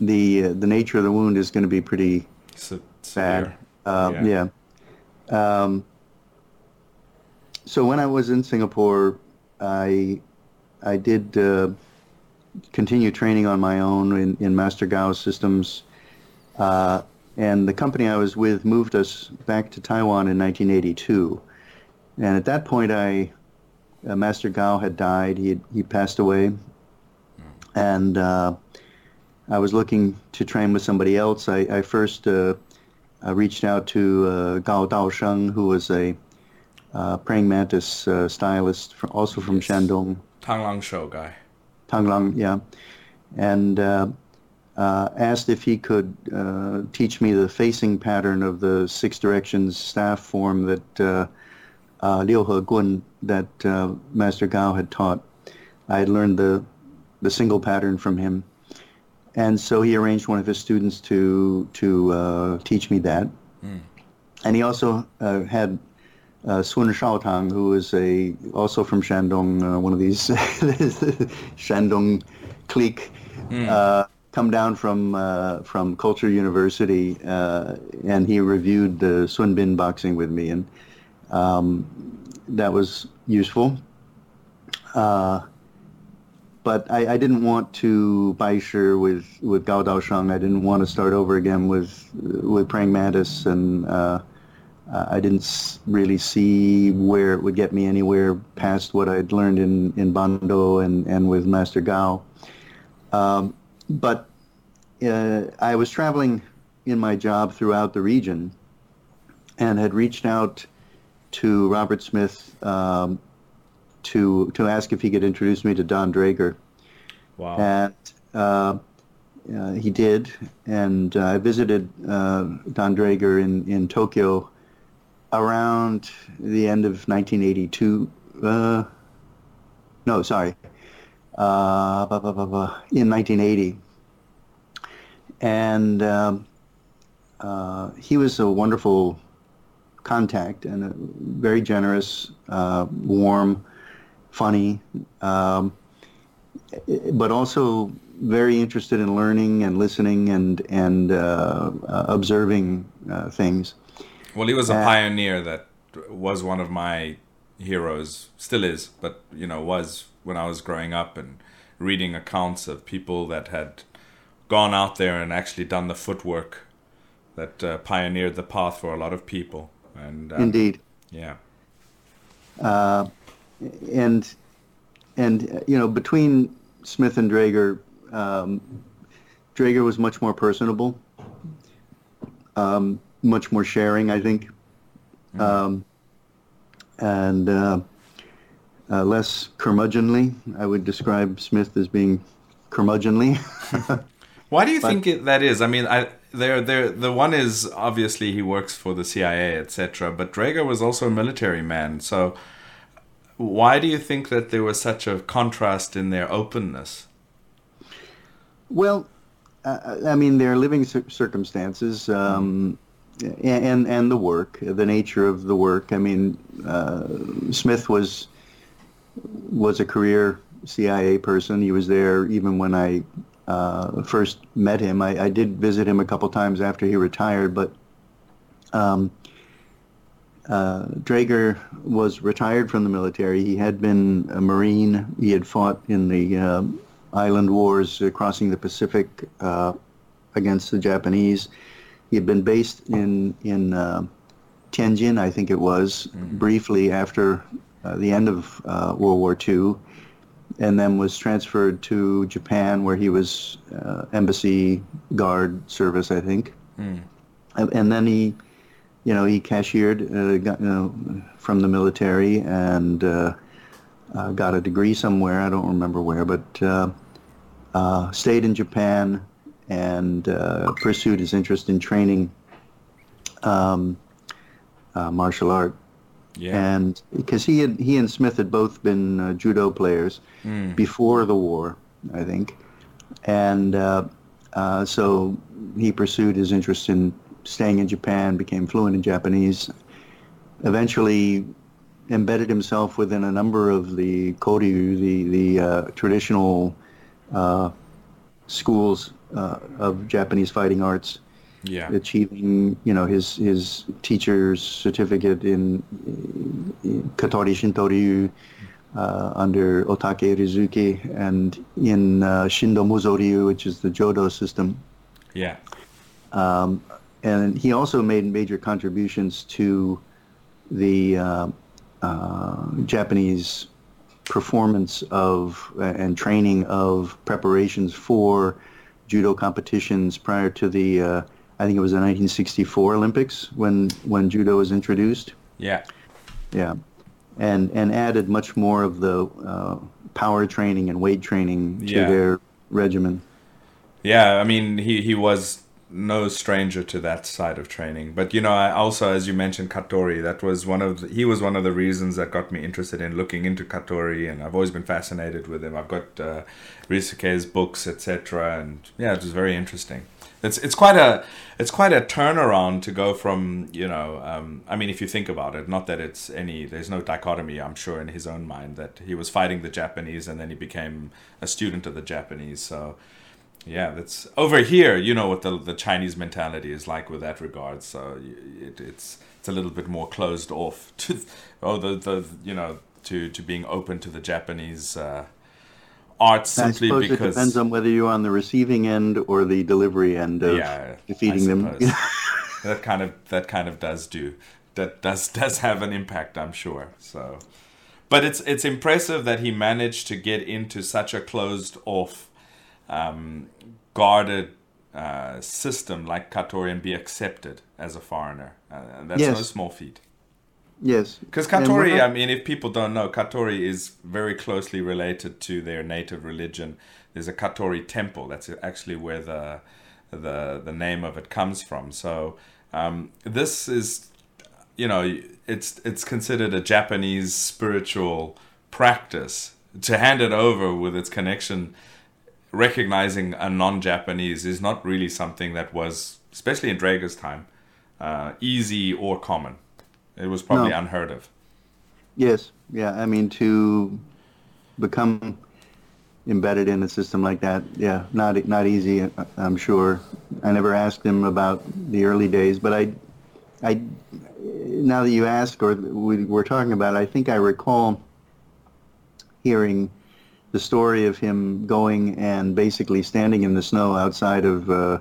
the uh, the nature of the wound is going to be pretty Se- bad. Um, Yeah. yeah. Um, so when I was in Singapore, I I did uh, continue training on my own in, in Master Gao systems. Uh, and the company I was with moved us back to Taiwan in 1982. And at that point, I uh, Master Gao had died. He had, he passed away, and uh, I was looking to train with somebody else. I, I first uh, I reached out to uh, Gao Daosheng, who was a uh, praying mantis uh, stylist, also from Yes. Shandong, Tang Lang Shou guy. Tanglang, yeah, and uh, uh, asked if he could uh, teach me the facing pattern of the six directions staff form that uh, uh, Liu He Gun, that uh, Master Gao had taught. I had learned the the single pattern from him, and so he arranged one of his students to to uh, teach me that. And he also uh, had uh, Sun Shaotang, who is a also from Shandong, uh, one of these Shandong clique uh, come down from uh, from Culture University, uh, and he reviewed the Sun Bin boxing with me, and um, that was useful. Uh, but I, I, didn't want to baishi with with Gao Daosheng. I didn't want to start over again with with Praying Mantis, and uh, I didn't really see where it would get me anywhere past what I'd learned in in Bando and and with Master Gao. Um, but uh, I was traveling in my job throughout the region, and had reached out to Robert Smith um, to to ask if he could introduce me to Don Draeger. Wow. And uh, uh, he did, and uh, I visited uh, Don Draeger in in Tokyo around the end of 1982. Uh, no, sorry, uh, in 1980. And um, he was a wonderful contact and a very generous, warm, funny, um, but also very interested in learning and listening and and uh, uh, observing uh, things. Well, he was a pioneer that was one of my heroes, still is, but you know, was when I was growing up and reading accounts of people that had gone out there and actually done the footwork that uh, pioneered the path for a lot of people. And um, indeed, yeah. Uh, and and you know between Smith and Draeger, um, Draeger was much more personable, um, much more sharing, I think, mm-hmm. um, and uh, uh, less curmudgeonly. I would describe Smith as being curmudgeonly. Why do you but, think it, that is? I mean, I, there, there, the one is obviously he works for the CIA, etc. But Draeger was also a military man, so why do you think that there was such a contrast in their openness? Well, uh, I mean, their living circumstances um, and and the work, the nature of the work. I mean, uh, Smith was was a career CIA person. He was there even when I uh, first met him. I, I, did visit him a couple times after he retired, but um, uh, was retired from the military. He had been a Marine. He had fought in the uh, island wars uh, crossing the Pacific uh, against the Japanese. He had been based in in uh, Tianjin, I think it was, mm-hmm. briefly after uh, the end of World War II, and then was transferred to Japan, where he was embassy guard service, I think. Mm. And, and then he you know, he cashiered uh, got, you know, from the military and uh, uh, got a degree somewhere. I don't remember where, but uh, uh, stayed in Japan and uh, pursued his interest in training um, martial art. Yeah. And because he had, he and Smith had both been judo players mm. before the war, I think, and so he pursued his interest in staying in Japan, became fluent in Japanese, eventually embedded himself within a number of the Koryu, the, the uh, traditional uh, schools uh, of Japanese fighting arts. Yeah. Achieving, you know, his his teacher's certificate in, in Katori Shintoryu uh, under Otake Risuke and in uh, Shindo Muso Ryu, which is the Jodo system. Yeah. Um, and he also made major contributions to the uh, uh, Japanese performance of uh, and training of preparations for judo competitions prior to the uh, I think it was the 1964 Olympics when when judo was introduced. Yeah, yeah, and and added much more of the uh, power training and weight training to yeah. their regimen. Yeah, I mean he he was no stranger to that side of training. But you know, I also, as you mentioned, Katori. That was one of the, he was one of the reasons that got me interested in looking into Katori, and I've always been fascinated with him. I've got uh, Risuke's books, etc., and yeah, it was very interesting. It's it's quite a it's quite a turnaround to go from you know um, I mean if you think about it, not that it's any there's no dichotomy I'm sure in his own mind that he was fighting the Japanese and then he became a student of the Japanese. So yeah, that's over here. You know what the the Chinese mentality is like with that regard. So it, it's it's a little bit more closed off to oh the the you know to to being open to the Japanese uh, art simply I suppose because it depends on whether you're on the receiving end or the delivery end of yeah, defeating them. that kind of that kind of does do that does does have an impact, I'm sure. So, but it's it's impressive that he managed to get into such a closed off, um, guarded uh, system like Katori and be accepted as a foreigner, uh, that's no small feat. yes. Because Katori, I- I mean, if people don't know, Katori is very closely related to their native religion. There's a Katori temple. That's actually where the the the name of it comes from. So um, this is, you know, it's it's considered a Japanese spiritual practice. To hand it over with its connection, recognizing a non-Japanese is not really something that was, especially in Draeger's time, uh, easy or common. It was probably No. unheard of. Yes, yeah. I mean, to become embedded in a system like that, yeah, not not easy. I'm sure. I never asked him about the early days, but I, I, now that you ask or we, are talking about, it, I think I recall hearing the story of him going and basically standing in the snow outside of uh,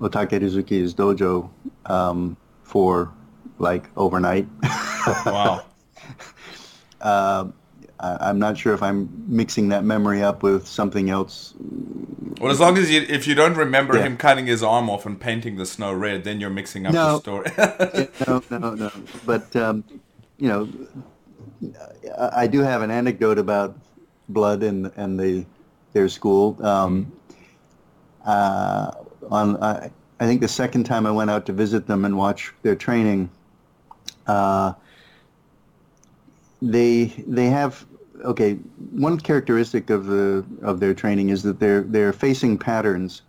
Otake Risuke's dojo um, for like overnight. Wow. Uh, I, I'm not sure if I'm mixing that memory up with something else. well, as long as you, if you don't remember Yeah. him cutting his arm off and painting the snow red, then you're mixing up No. the story. no, no, no. But um, you know, I, I do have an anecdote about blood and and the their school. Um, uh, on I, I think the second time I went out to visit them and watch their training, uh, they they have okay. One characteristic of the of their training is that their their facing patterns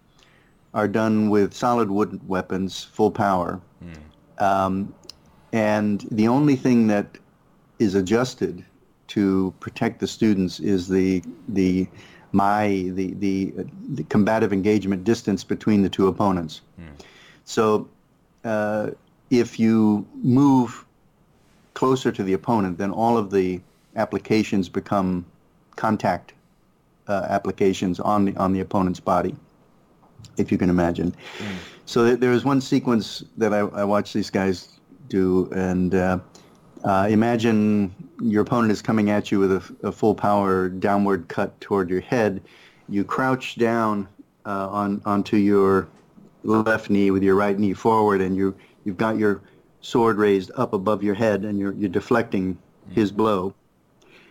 are done with solid wood weapons, full power. Um, and the only thing that is adjusted to protect the students is the the my the the, the combative engagement distance between the two opponents. So uh, if you move closer to the opponent, then all of the applications become contact uh, applications on the on the opponent's body, if you can imagine. So th- there was one sequence that I, I watched these guys do, and uh, uh, imagine your opponent is coming at you with a, a full power downward cut toward your head. You crouch down uh, on onto your left knee with your right knee forward, and you you've got your sword raised up above your head, and you're you're deflecting his blow.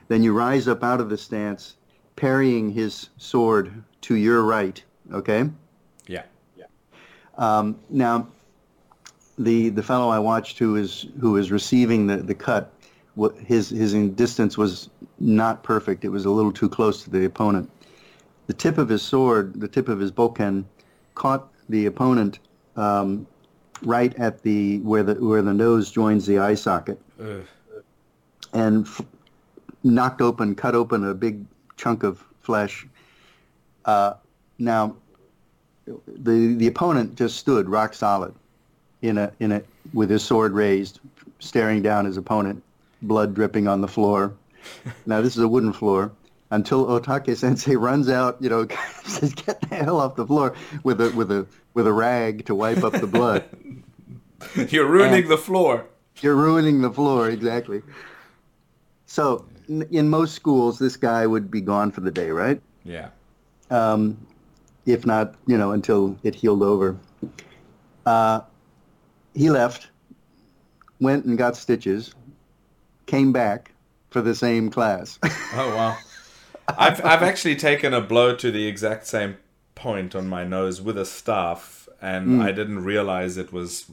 Then you rise up out of the stance, parrying his sword to your right. Okay. yeah. Um, now, the the fellow I watched who is who is receiving the the cut, his his distance was not perfect. It was a little too close to the opponent. The tip of his sword, the tip of his bokken, caught the opponent um, right at the where the where the nose joins the eye socket, Ugh. and f- knocked open, cut open a big chunk of flesh. Uh, now, the the opponent just stood rock solid, in a in a with his sword raised, staring down his opponent, blood dripping on the floor. now this is a wooden floor. Until Otake Sensei runs out, you know, says, "Get the hell off the floor!" with a with a with a rag to wipe up the blood. You're ruining the floor. You're ruining the floor, exactly. So, n- in most schools, this guy would be gone for the day, right? Yeah. Um, if not, you know, until it healed over. Uh, he left, went and got stitches, came back for the same class. Oh wow. I've I've actually taken a blow to the exact same point on my nose with a staff, and hmm. I didn't realize it was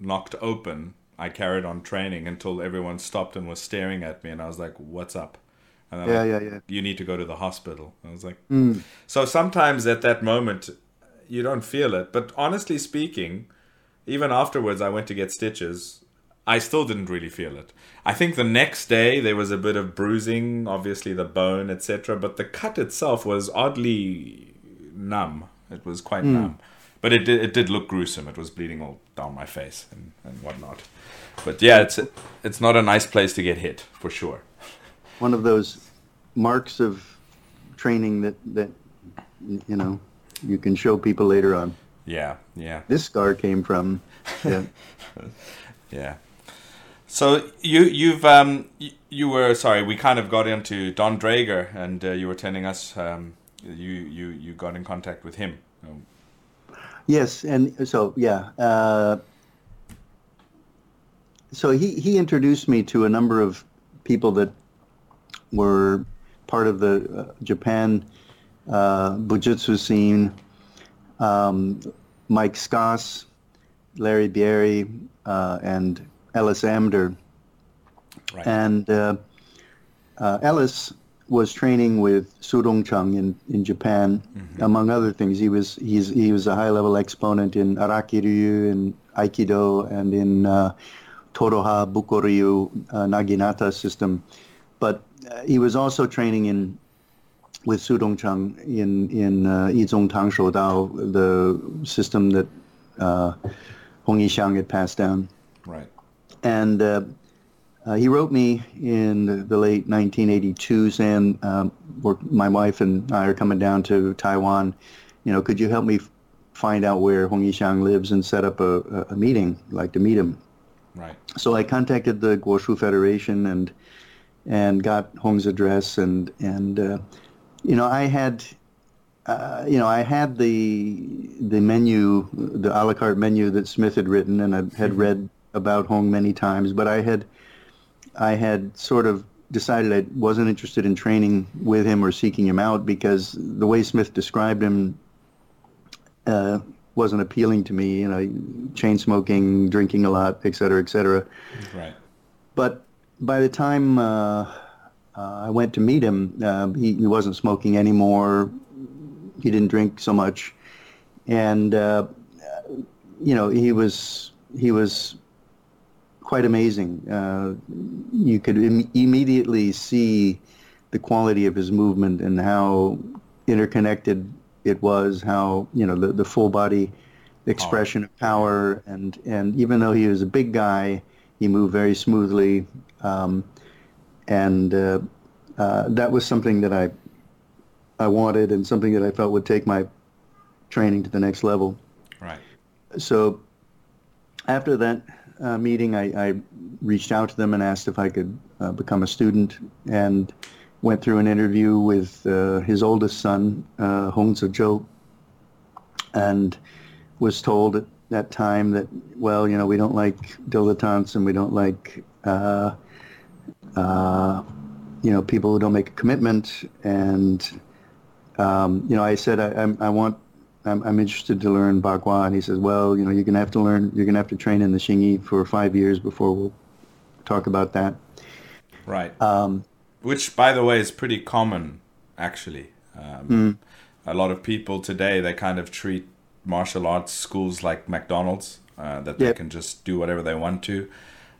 knocked open. I carried on training until everyone stopped and was staring at me, and I was like, "What's up?" And yeah, like, yeah, yeah. you need to go to the hospital. I was like, hmm. so sometimes at that moment, you don't feel it. But honestly speaking, even afterwards, I went to get stitches. I still didn't really feel it. I think the next day there was a bit of bruising, obviously the bone, etc. But the cut itself was oddly numb. It was quite hmm. numb, but it did, it did look gruesome. It was bleeding all down my face and, and whatnot. But yeah, it's it's not a nice place to get hit for sure. One of those marks of training that that you know you can show people later on. Yeah, yeah, This scar came from. Yeah. yeah. So you you've um you, were sorry we kind of got into Don Draeger and uh, you were telling us um you you you got in contact with him. Um, Yes, and so yeah. Uh, so he he introduced me to a number of people that were part of the uh, Japan uh, Bujutsu scene. Um, Mike Skoss, Larry Bieri, uh, and Ellis Amdur. Right. And uh, uh, Ellis was training with Sudong Chung in, in Japan, among other things. He was he's he was a high level exponent in Arakiryu and Aikido and in uh, Todaha Bukoryu uh, Naginata system. But uh, he was also training in with Sudong Chung in in uh, Yizong Tang Shou Dao, the system that uh, Hong Yixiang had passed down right. And uh, uh, he wrote me in the, the late 1982 saying, um, my wife and I are coming down to Taiwan. You know, could you help me f- find out where Hong Yixiang lives and set up a, a, a meeting, I'd like to meet him. Right. So I contacted the Guoshu Federation and and got Hong's address and and uh, you know I had uh, you know I had the the menu the a la carte menu that Smith had written and I had read about Hong many times, but I had I had sort of decided I wasn't interested in training with him or seeking him out because the way Smith described him uh, wasn't appealing to me. You know, chain smoking, drinking a lot, et cetera, et cetera. Right. But by the time uh, uh, I went to meet him, uh, he, he wasn't smoking anymore. He didn't drink so much, and uh, you know he was he was quite amazing. Uh, you could Im- immediately see the quality of his movement and how interconnected it was. How you know the, the full body expression of power, and and even though he was a big guy, he moved very smoothly, um, and uh, uh, that was something that I I wanted and something that I felt would take my training to the next level. Right. So after that uh, meeting, I, I reached out to them and asked if I could uh, become a student, and went through an interview with uh, his oldest son, uh, Hong Zhe-zhou, and was told at that time that, well, you know, we don't like dilettantes and we don't like, uh, uh, you know, people who don't make a commitment. And, um, you know, I said, I, I'm- I want, I'm, I'm interested to learn Bagua. And he says, well, you know, you're going to have to learn, you're going to have to train in the Xingyi for five years before we'll talk about that. Right. Um, Which, by the way, is pretty common, actually. Um, A lot of people today they kind of treat martial arts schools like McDonald's, uh, that they Yep. can just do whatever they want to.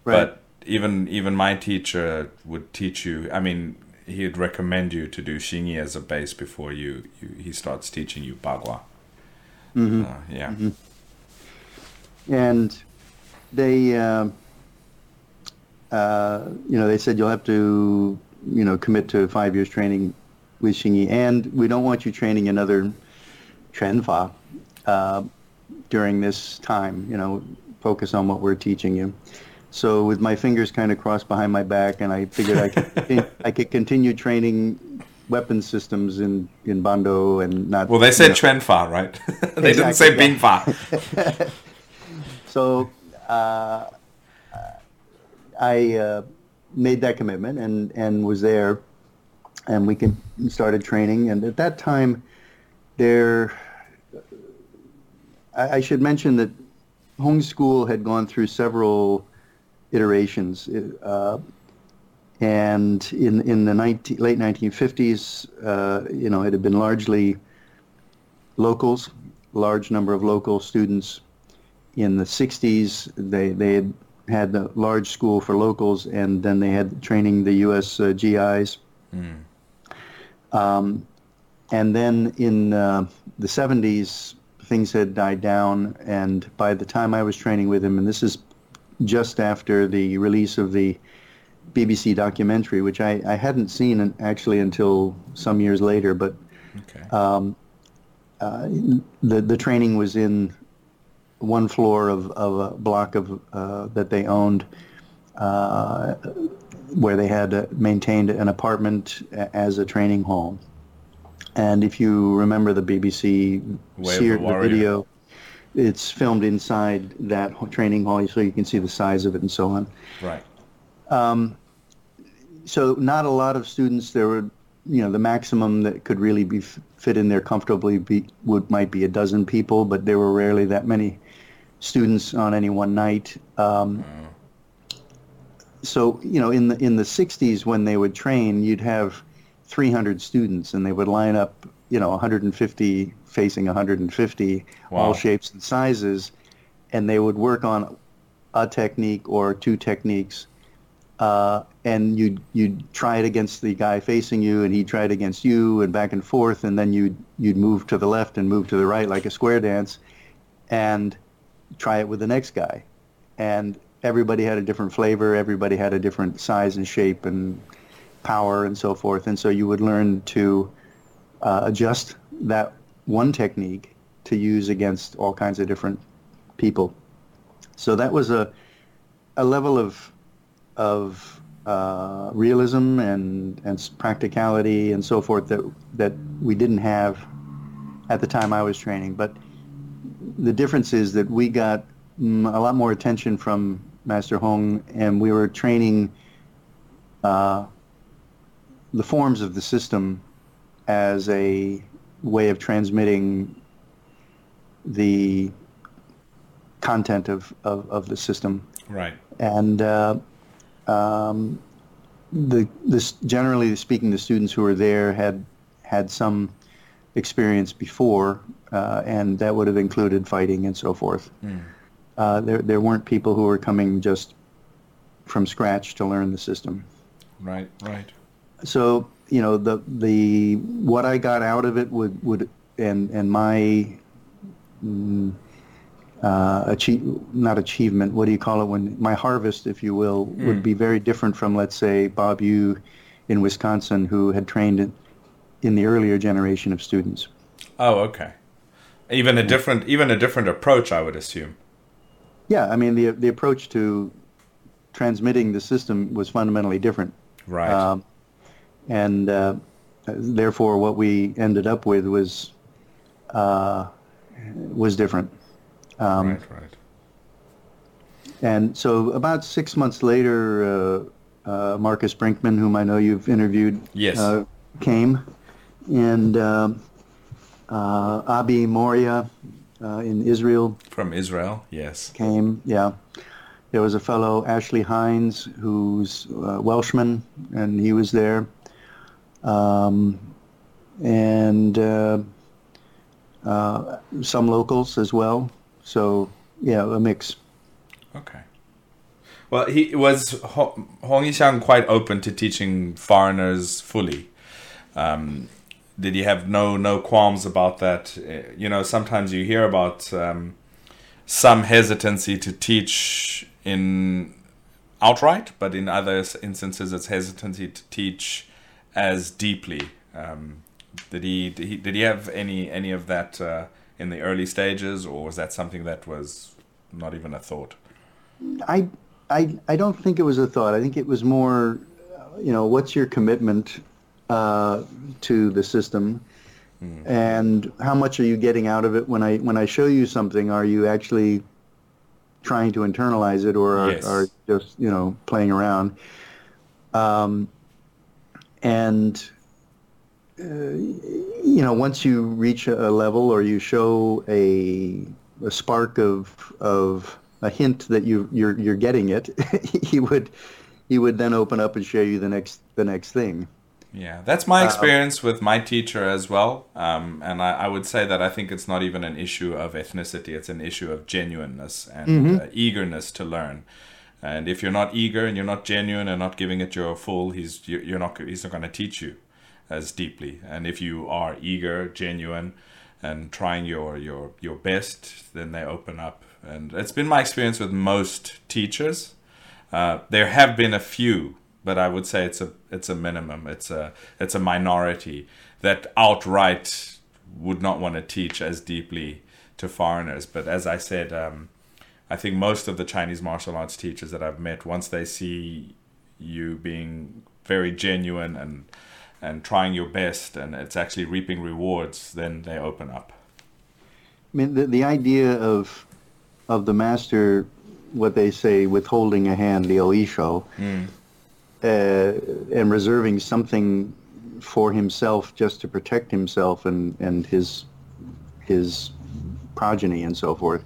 Right. But even even my teacher would teach you. I mean, he'd recommend you to do Xingyi as a base before you, you he starts teaching you Bagua. Uh, yeah. and they, uh, uh, you know, they said you'll have to, you know, commit to five years training with Xingyi, and we don't want you training another Quanfa uh, during this time. You know, focus on what we're teaching you. So with my fingers kind of crossed behind my back, and I figured I could, I could continue training weapon systems in in Bando and not. Well, they you said know, Quanfa, right? they didn't say Exactly, yeah. Bingfa. So uh, I uh, made that commitment and, and was there, and we can, started training. And at that time, there, I, I should mention that Hong School had gone through several iterations. Uh, and in in the 19, late 1950s, uh, you know, it had been largely locals, large number of local students in the 60s, they, they had had the large school for locals, and then they had training the U.S. Uh, GIs. Um, and then in uh, the 70s, things had died down, and by the time I was training with him, and this is just after the release of the BBC documentary, which I, I hadn't seen actually until some years later, but Okay. um, uh, the the training was in one floor of, of a block of uh, that they owned, uh, where they had uh, maintained an apartment as a training hall. And if you remember the BBC Way of the video, it's filmed inside that training hall, so you can see the size of it and so on right. So not a lot of students there were you know the maximum that could really be fit in there comfortably be, would might be a dozen people but there were rarely that many students on any one night um, so you know in the in the 60s when they would train you'd have 300 students and they would line up you know 150 facing 150 Wow. all shapes and sizes and they would work on a technique or two techniques uh, and you'd you'd try it against the guy facing you, and he'd try it against you, and back and forth, and then you'd you'd move to the left and move to the right like a square dance, and try it with the next guy, and everybody had a different flavor, everybody had a different size and shape and power and so forth, and so you would learn to uh, adjust that one technique to use against all kinds of different people. So that was a a level of of uh, realism and and practicality and so forth that that we didn't have at the time I was training. But the difference is that we got mm, a lot more attention from Master Hong, and we were training uh, the forms of the system as a way of transmitting the content of, of, of the system Right. and uh, um, the this generally speaking, the students who were there had had some experience before, uh, and that would have included fighting and so forth. Uh, there there weren't people who were coming just from scratch to learn the system. Right. Right. So you know the the what I got out of it would would and and my mm, uh, achieve not achievement. What do you call it when my harvest, if you will, would be very different from let's say Bob Yu in Wisconsin, who had trained in, in the earlier generation of students. Oh, okay. Even a different, even a different approach, I would assume. Yeah, I mean the the approach to transmitting the system was fundamentally different. Right. Um, and uh, therefore, what we ended up with was uh, was different. Um, right. Right. And so, about six months later, uh, uh, Marcus Brinkman, whom I know you've interviewed, Yes. uh, came, and um uh, Abi Moria uh, in Israel From Israel. Yes. came. Yeah, there was a fellow Ashley Hines who's uh, Welshman, and he was there. Um, and uh, uh, some locals as well. So yeah, a mix. Okay. Well, he was Ho- Hong Yixiang quite open to teaching foreigners fully. Um, did he have no no qualms about that? Uh, You know, sometimes you hear about um, some hesitancy to teach in outright, but in other instances, it's hesitancy to teach as deeply. Um, did he, did he did he have any any of that uh, in the early stages, or was that something that was not even a thought? I, I, I don't think it was a thought. I think it was more, you know, what's your commitment uh, to the system, and how much are you getting out of it? When I when I show you something, are you actually trying to internalize it, or are, Yes. are just you know playing around? Um, and uh, you know, once you reach a level or you show a a spark of of a hint that you you're you're getting it, he would he would then open up and show you the next the next thing. Yeah, that's my experience with my teacher as well. Um, and I, I would say that I think it's not even an issue of ethnicity, it's an issue of genuineness and uh, eagerness to learn. And if you're not eager and you're not genuine and not giving it your full, he's you're not he's not going to teach you. As deeply. And if you are eager, genuine, and trying your your your best, then they open up. And it's been my experience with most teachers. Uh, there have been a few, but I would say it's a it's a minimum. It's a it's a minority that outright would not want to teach as deeply to foreigners. But as I said, um, I think most of the Chinese martial arts teachers that I've met, once they see you being very genuine and and trying your best, and it's actually reaping rewards, then they open up. I mean, the, the idea of of the master, what they say, withholding a hand, the oisho, mm. uh, and reserving something for himself just to protect himself and, and his his progeny and so forth,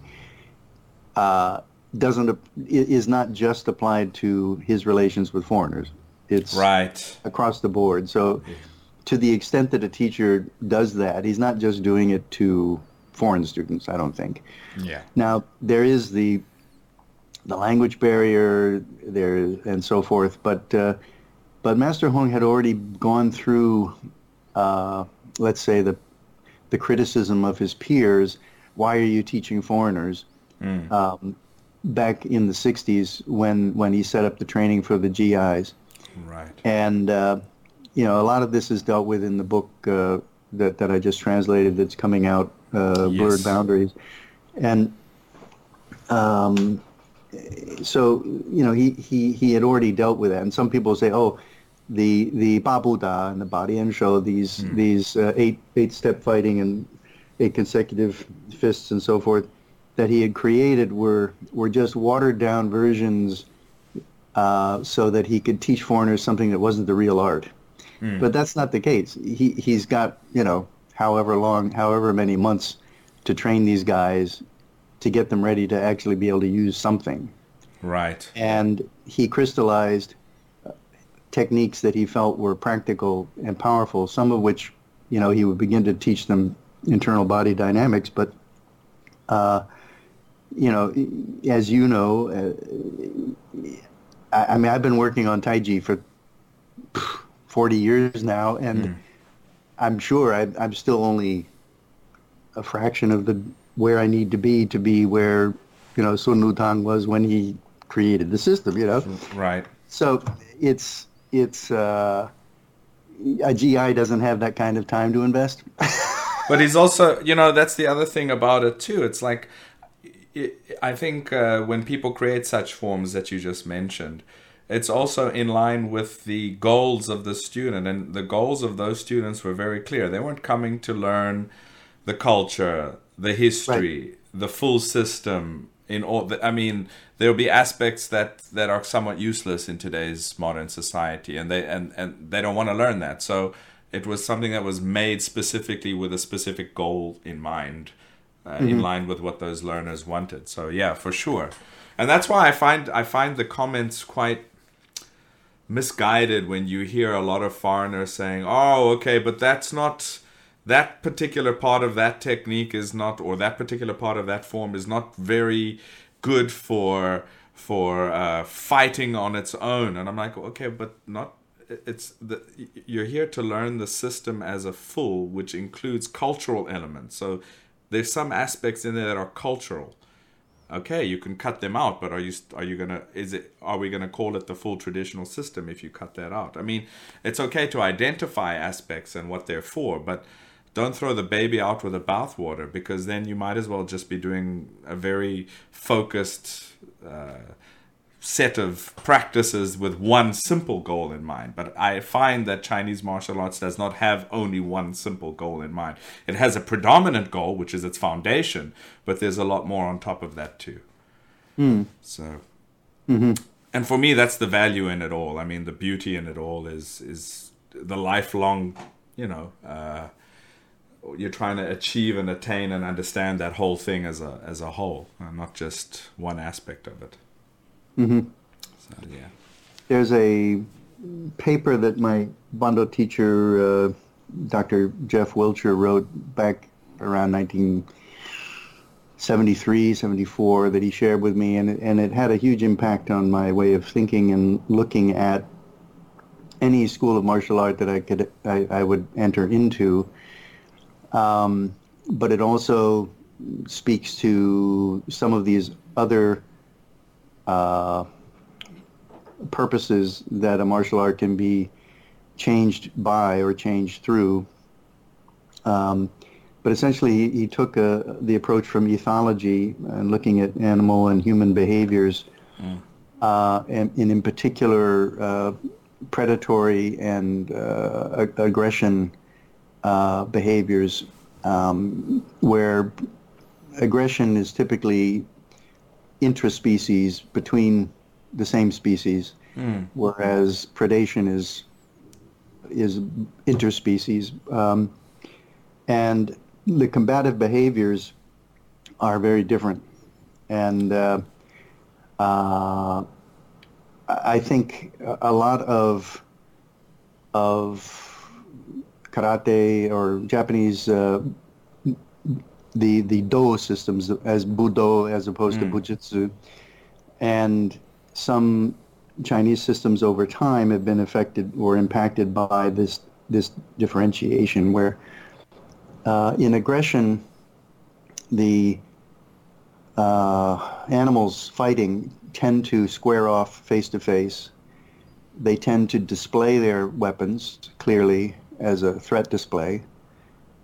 uh, doesn't is not just applied to his relations with foreigners. It's right across the board. So, to the extent that a teacher does that, he's not just doing it to foreign students. I don't think. Yeah. Now there is the the language barrier there and so forth, but uh, but Master Hong had already gone through, uh, let's say the the criticism of his peers. Why are you teaching foreigners? Mm. Um, back in the 60s when, when he set up the training for the GIs. Right. And, uh, you know, a lot of this is dealt with in the book uh, that, that I just translated that's coming out, uh, yes. Blurred Boundaries. And um, so, you know, he, he, he had already dealt with that. And some people say, oh, the the Babuda and the Body and Show, these mm. these uh, eight eight step fighting and eight consecutive fists and so forth that he had created were were just watered down versions uh, so that he could teach foreigners something that wasn't the real art. Mm. But that's not the case. He he's got you know however long, however many months to train these guys to get them ready to actually be able to use something. Right. And he crystallized uh, techniques that he felt were practical and powerful. Some of which, you know, he would begin to teach them internal body dynamics, but uh, you know, as you know, uh, I, I, mean, I've been working on Taiji for 40 years now, and mm. I'm sure I, I'm still only a fraction of the where I need to be to be where, you know, Sun Lutang was when he created the system, you know? Right. So it's, it's, uh, a GI doesn't have that kind of time to invest. but he's also, you know, that's the other thing about it too. It's like, I think uh, when people create such forms that you just mentioned, it's also in line with the goals of the student, and the goals of those students were very clear. They weren't coming to learn the culture, the history, right. the full system. In all, the, I mean, there will be aspects that that are somewhat useless in today's modern society, and they and and they don't want to learn that. So it was something that was made specifically with a specific goal in mind uh, mm-hmm. in line with what those learners wanted. So yeah, for sure, and that's why I find I find the comments quite misguided when you hear a lot of foreigners saying, "Oh, okay, but that's not." That particular part of that technique is not, or that particular part of that form is not very good for for uh, fighting on its own. And I'm like, okay, but not it's the you're here to learn the system as a full which includes cultural elements so there's some aspects in there that are cultural. Okay, you can cut them out, but are you are you gonna is it are we gonna call it the full traditional system if you cut that out? I mean, it's okay to identify aspects and what they're for, but don't throw the baby out with the bathwater because then you might as well just be doing a very focused uh, set of practices with one simple goal in mind. But I find that Chinese martial arts does not have only one simple goal in mind. It has a predominant goal, which is its foundation, but there's a lot more on top of that too. Mm. So, mm-hmm. and for me, that's the value in it all. I mean, the beauty in it all is is the lifelong, you know. Uh, you're trying to achieve and attain and understand that whole thing as a as a whole, and not just one aspect of it. Mm-hmm. So yeah. There's a paper that my Bando teacher, uh, Dr. Jeff Wilcher, wrote back around 1973, 74 that he shared with me, and it, and it had a huge impact on my way of thinking and looking at any school of martial art that I could I, I would enter into. Um, but it also speaks to some of these other uh, purposes that a martial art can be changed by or changed through. Um, but essentially, he, he took uh, the approach from ethology and looking at animal and human behaviors, mm. uh, and, and, in particular, uh, predatory and uh, aggression uh, behaviors, um, where aggression is typically intraspecies between the same species, mm. whereas predation is is interspecies, um, and the combative behaviors are very different, and uh, uh, I think a lot of of karate or Japanese uh, the the do systems as budo as opposed mm. to bujutsu, and some Chinese systems over time have been affected or impacted by this this differentiation where uh, in aggression the uh, animals fighting tend to square off face to face. They tend to display their weapons clearly as a threat display.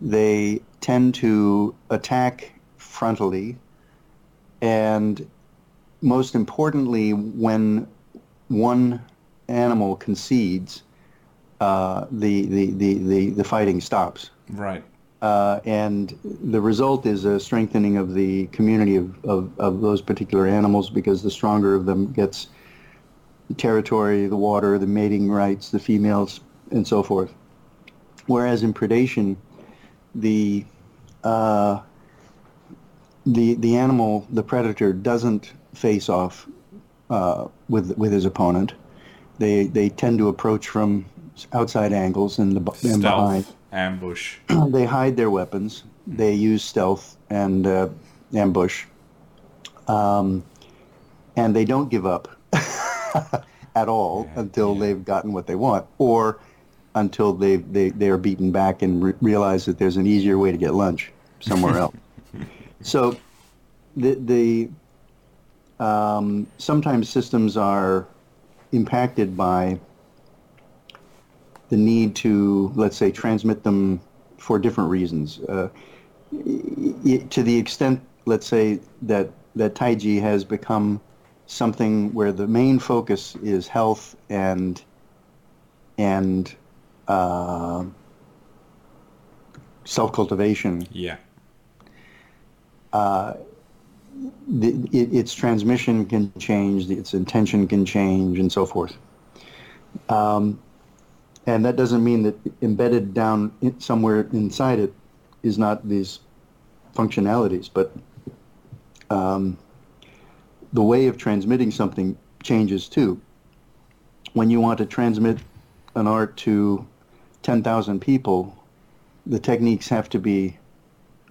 They tend to attack frontally and most importantly, when one animal concedes, uh, the, the, the, the, the fighting stops. Right. Uh, and the result is a strengthening of the community of, of, of those particular animals because the stronger of them gets the territory, the water, the mating rights, the females, and so forth. Whereas in predation, the uh, the the animal, the predator, doesn't face off uh, with with his opponent. They they tend to approach from outside angles and, the, and behind. Ambush. they hide their weapons. They use stealth and uh, ambush. Um, and they don't give up at all yeah, until yeah. they've gotten what they want, or until they they they are beaten back and re- realize that there's an easier way to get lunch somewhere else. So the the um, sometimes systems are impacted by the need to, let's say, transmit them for different reasons. Uh, to the extent, let's say, that, that Taiji has become something where the main focus is health and and uh, self cultivation. Yeah. Uh, the, it, its transmission can change, its intention can change, and so forth. Um, and that doesn't mean that embedded down in, somewhere inside it is not these functionalities, but um, the way of transmitting something changes too. When you want to transmit an art to 10,000 people, the techniques have to be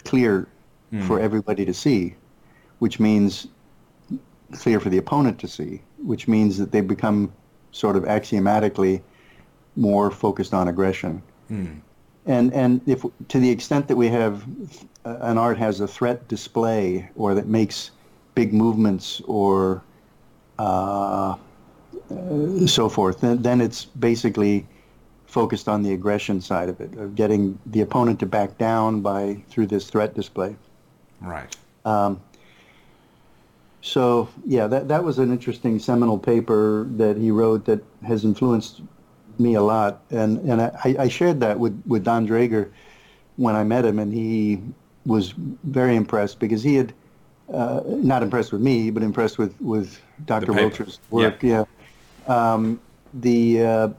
clear mm. for everybody to see which means clear for the opponent to see, which means that they become sort of axiomatically more focused on aggression. Hmm. And and if to the extent that we have uh, an art has a threat display or that makes big movements or uh, uh, so forth, then, then it's basically focused on the aggression side of it, of getting the opponent to back down by through this threat display. Right. Um, so yeah, that that was an interesting seminal paper that he wrote that has influenced me a lot, and and I, I shared that with with Don Draeger when I met him, and he was very impressed because he had uh, not impressed with me, but impressed with with Dr. Wilcher's work. Yeah, yeah. Um, the uh,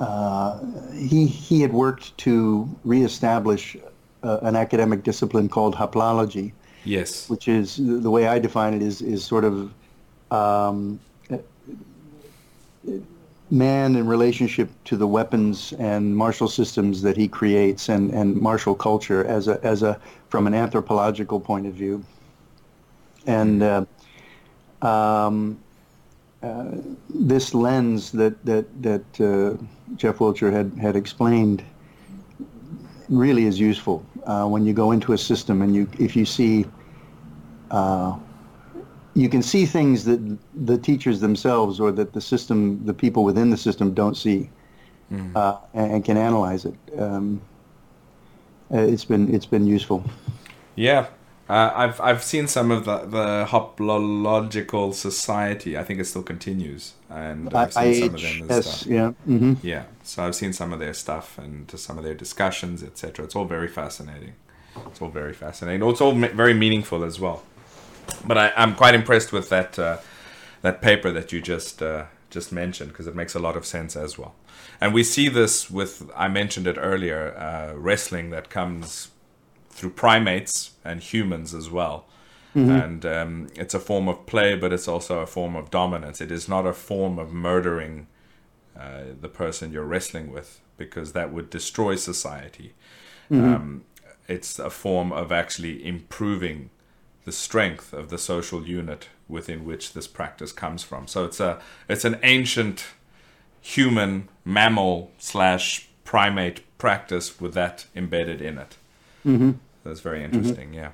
uh, he he had worked to reestablish uh, an academic discipline called hoplology, Yes. Which is the way I define it is is sort of um, man in relationship to the weapons and martial systems that he creates and, and martial culture as a as a from an anthropological point of view. And uh, um, uh, this lens that that that uh, Jeff Wilcher had had explained really is useful uh, when you go into a system and you if you see uh, you can see things that the teachers themselves or that the system the people within the system don't see mm. uh, and, and, can analyze it. Um, uh, it's been it's been useful. Yeah uh, I've I've seen some of the the Hoplological Society. I think it still continues, and I've seen I, some of them. And stuff. yeah, mm-hmm. yeah. So I've seen some of their stuff and to some of their discussions, etc. It's all very fascinating. It's all very fascinating. It's all very meaningful as well. But I, am quite impressed with that uh, that paper that you just uh, just mentioned because it makes a lot of sense as well. And we see this with I mentioned it earlier, uh, wrestling that comes through primates and humans as well. Mm-hmm. And um, it's a form of play, but it's also a form of dominance. It is not a form of murdering uh, the person you're wrestling with, because that would destroy society. Mm-hmm. Um, it's a form of actually improving the strength of the social unit within which this practice comes from. So it's a it's an ancient human mammal slash primate practice with that embedded in it. Mm-hmm. That's very mm-hmm. interesting. Mm-hmm. Yeah.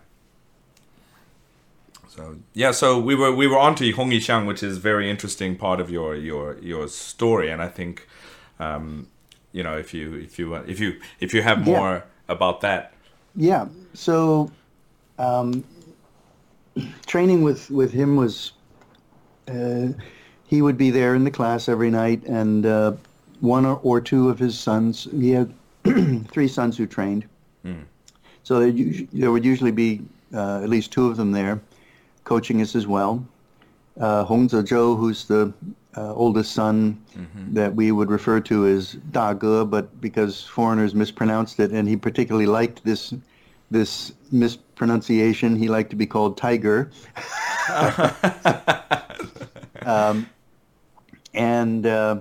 So yeah, so we were we were on to Hong Yixiang, which is very interesting part of your your your story, and I think, um, you know, if you if you if you if you have more yeah. about that. Yeah. So, um, training with with him was, uh, he would be there in the class every night, and uh, one or, or, two of his sons. He had three sons who trained. Mm. So there, there would usually be uh, at least two of them there coaching us as well. Uh, Hong Zhou, who's the uh, oldest son mm-hmm. that we would refer to as Da Ge, but because foreigners mispronounced it, and he particularly liked this this mispronunciation, he liked to be called Tiger. um, and uh,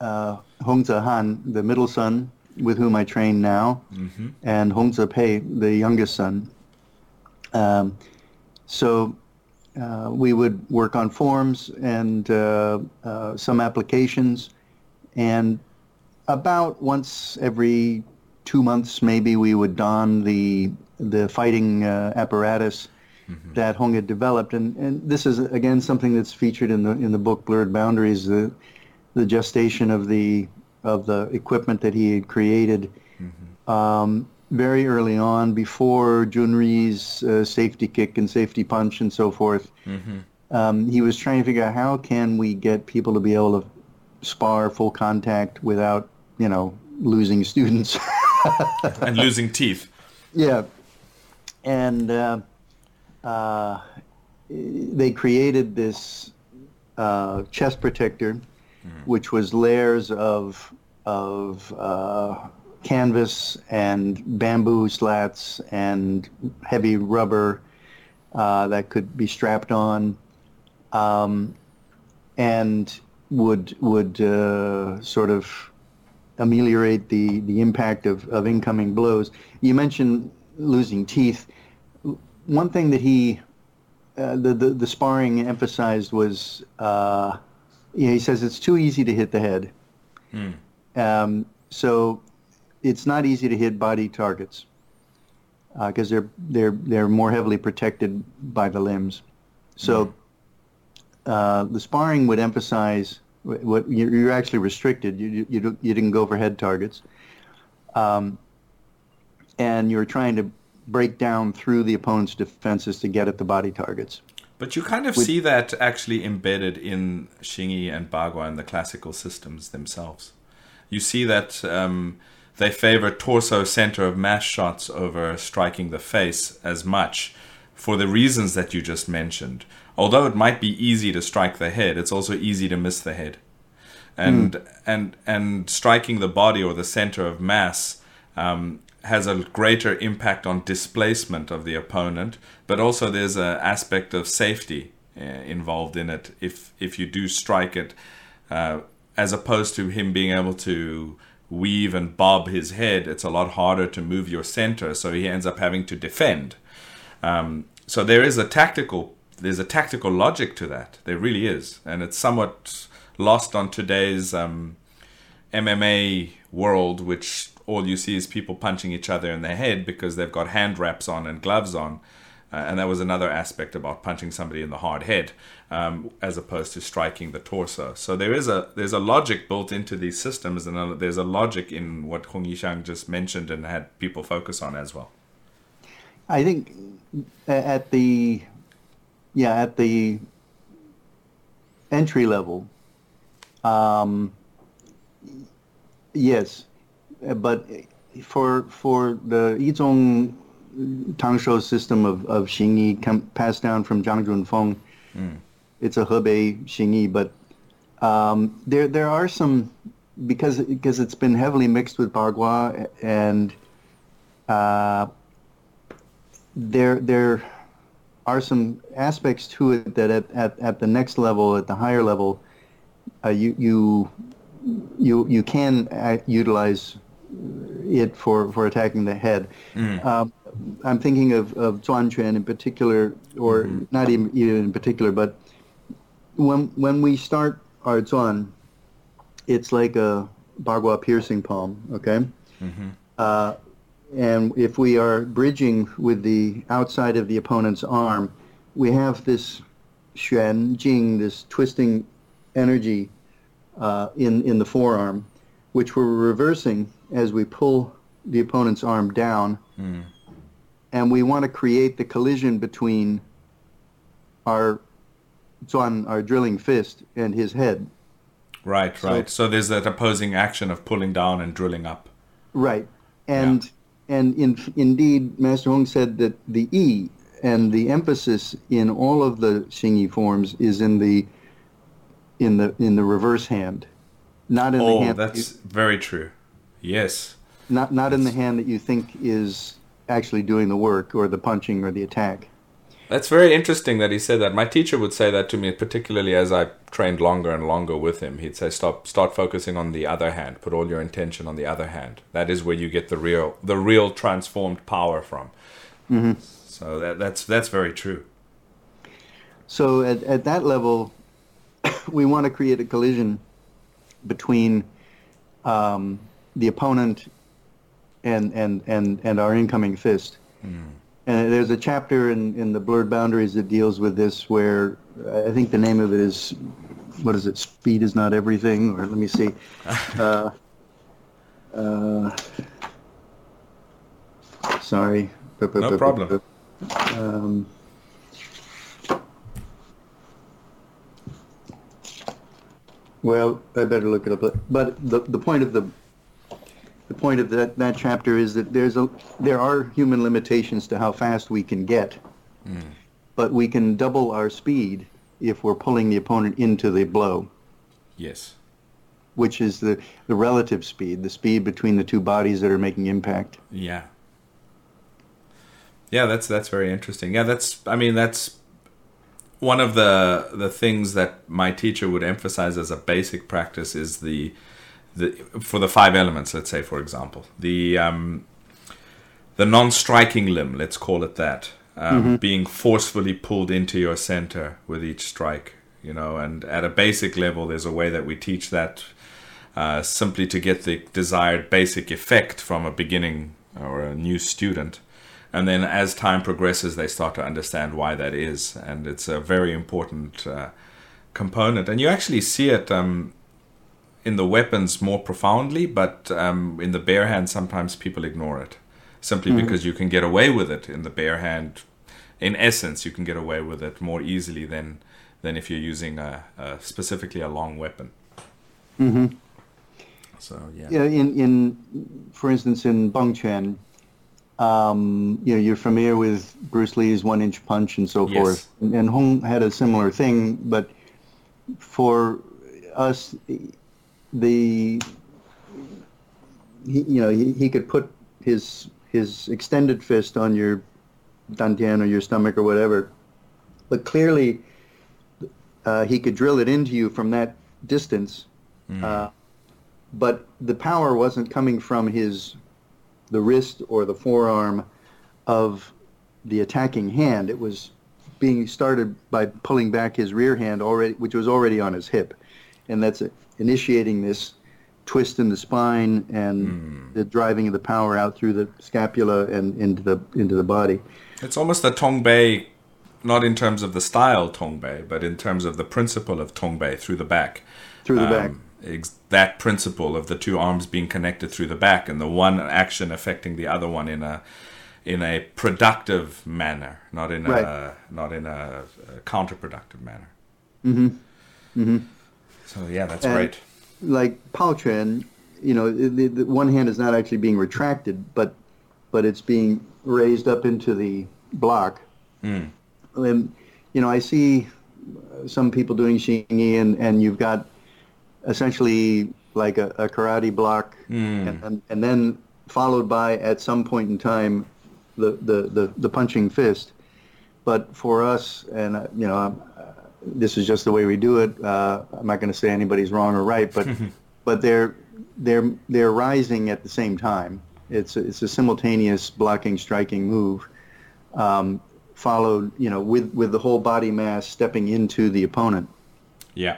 uh, Han, the middle son, with whom I train now, mm-hmm. and Hong Pei, the youngest son. Um, so uh, we would work on forms and uh, uh, some applications, and about once every two months, maybe we would don the the fighting uh, apparatus mm-hmm. that Hong had developed, and, and this is again something that's featured in the in the book Blurred Boundaries, the the gestation of the of the equipment that he had created mm-hmm. um, very early on, before Jhoon Rhee's uh, safety kick and safety punch and so forth. Mm-hmm. Um, he was trying to figure out how can we get people to be able to spar full contact without, you know, losing students and losing teeth. Yeah, and uh, uh, they created this uh, chest protector mm. which was layers of of uh, canvas and bamboo slats and heavy rubber uh, that could be strapped on, um, and would would uh, sort of ameliorate the, the impact of, of incoming blows. You mentioned losing teeth. One thing that he, uh, the, the, the sparring emphasized was uh, yeah, he says it's too easy to hit the head. Hmm. Um, so it's not easy to hit body targets because uh, they're they're they're more heavily protected by the limbs. So uh, the sparring would emphasize what you're actually restricted. You you you didn't go for head targets, um, and you're trying to break down through the opponent's defenses to get at the body targets. But you kind of With, see that actually embedded in Xingyi and Bagua and the classical systems themselves. You see that um, they favor torso center of mass shots over striking the face as much for the reasons that you just mentioned. Although it might be easy to strike the head, it's also easy to miss the head. And mm. and and striking the body or the center of mass um, has a greater impact on displacement of the opponent, but also there's an aspect of safety uh, involved in it if if you do strike it, uh, as opposed to him being able to weave and bob his head. It's a lot harder to move your center, so he ends up having to defend. Um, so there is a tactical there's a tactical logic to that. There really is, and it's somewhat lost on today's um, MMA world, which all you see is people punching each other in the head because they've got hand wraps on and gloves on. Uh, and that was another aspect about punching somebody in the hard head, um, as opposed to striking the torso. So there is a there's a logic built into these systems, and a, there's a logic in what Hong Yixiang just mentioned and had people focus on as well. I think at the yeah at the entry level, um, yes, but for for the Yizhong Tangshou system of, of Xingyi passed down from Zhang Junfeng. Mm. It's a Hebei Xingyi, but um, there there are some because because it's been heavily mixed with Bagua and uh, there there are some aspects to it that at, at, at the next level, at the higher level, uh, you you you you can uh, utilize it for, for attacking the head. Mm. Um, I'm thinking of, of Zhuan Quan in particular, or mm-hmm. not even, even in particular, but when when we start our Zhuan, it's like a Bagua piercing palm, okay? Mm-hmm. Uh, and if we are bridging with the outside of the opponent's arm, we have this xuan jing, this twisting energy uh, in in the forearm, which we're reversing as we pull the opponent's arm down. Mm and we want to create the collision between our Zhuan, our drilling fist, and his head. Right, right. So there's that opposing action of pulling down and drilling up. Right, and yeah. and in, indeed, Master Hong said that the E and the emphasis in all of the Xingyi forms is in the in the in the reverse hand, not in oh, the hand. Oh, that's that you, very true. Yes. Not not that's... in the hand that you think is actually doing the work or the punching or the attack. That's very interesting that he said that. My teacher would say that to me, particularly as I trained longer and longer with him. He'd say, "Stop, start focusing on the other hand. Put all your intention on the other hand. That is where you get the real, the real transformed power from." Mm-hmm. So that, that's that's very true. So at at that level, we want to create a collision between um, the opponent and and and and our incoming fist. Mm. And there's a chapter in in the blurred boundaries that deals with this, where I think the name of it is what is it? Speed is not everything, or let me see. uh, uh, sorry. No problem. Um, well, I better look it up. But the the point of the the point of that, that chapter is that there's a there are human limitations to how fast we can get, mm. but we can double our speed if we're pulling the opponent into the blow. Yes. Which is the, the relative speed, the speed between the two bodies that are making impact. Yeah. Yeah, that's that's very interesting. Yeah, that's I mean that's one of the the things that my teacher would emphasize as a basic practice is the the, for the five elements, let's say, for example, the um, the non-striking limb, let's call it that, um, mm-hmm. being forcefully pulled into your center with each strike, you know, and at a basic level, there's a way that we teach that uh, simply to get the desired basic effect from a beginning or a new student. And then as time progresses, they start to understand why that is. And it's a very important uh, component. And you actually see it um, in the weapons more profoundly, but um, in the bare hand, sometimes people ignore it simply mm-hmm. because you can get away with it in the bare hand. In essence, you can get away with it more easily than than if you're using a, a specifically a long weapon. Mm-hmm. So yeah. Yeah. In in for instance, in Beng Quan, um, you know, you're familiar with Bruce Lee's one inch punch and so yes. forth. And, and Hong had a similar thing, but for us, the he, you know he, he could put his his extended fist on your dantian or your stomach or whatever, but clearly uh, he could drill it into you from that distance. Mm. Uh, but the power wasn't coming from his the wrist or the forearm of the attacking hand. It was being started by pulling back his rear hand already, which was already on his hip, and that's initiating this twist in the spine and Hmm. the driving of the power out through the scapula and into the into the body. It's almost a Tongbei, not in terms of the style Tongbei, but in terms of the principle of Tongbei through the back. Through the back. Ex- that principle of the two arms being connected through the back and the one action affecting the other one in a in a productive manner, not in a not in a, a counterproductive manner. Mm-hmm. Mm-hmm. So yeah, that's And- great. like Chuan, you know, the, the one hand is not actually being retracted, but but it's being raised up into the block. Hmm. And you know, I see some people doing Xingyi, and and you've got essentially like a, a karate block, hmm. and, and and then followed by at some point in time the the the, the punching fist. But for us, and you know, this is just the way we do it. Uh, I'm not going to say anybody's wrong or right, but but they're they're they're rising at the same time. It's a, it's a simultaneous blocking striking move, um, followed you know with with the whole body mass stepping into the opponent, Yeah.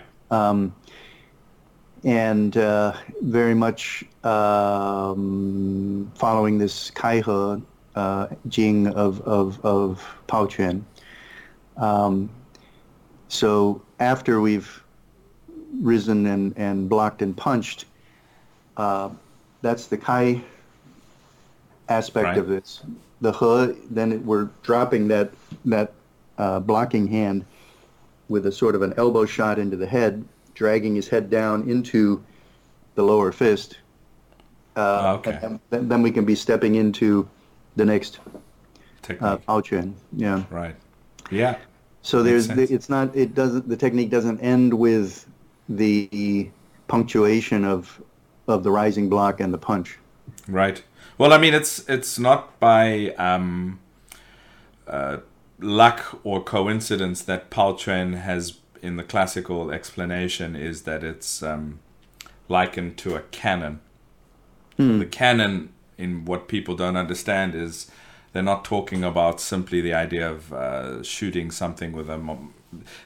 and uh, very much um, following this Kaihe uh, Jing of of of Pao Chuan. Um, so after we've risen and, and blocked and punched, uh, that's the Kai aspect Right. of this. The He, then it, we're dropping that that uh, blocking hand with a sort of an elbow shot into the head, dragging his head down into the lower fist. Uh, Okay. and then, then we can be stepping into the next Technique. uh, Pao Chuan. Yeah. right. Yeah. So there's the, it's not it doesn't the technique doesn't end with the punctuation of of the rising block and the punch. Right. Well, I mean, it's it's not by um, uh, luck or coincidence that Pao Chuan has, in the classical explanation, is that it's um, likened to a cannon. The cannon, in what people don't understand, is they're not talking about simply the idea of uh, shooting something with a mo-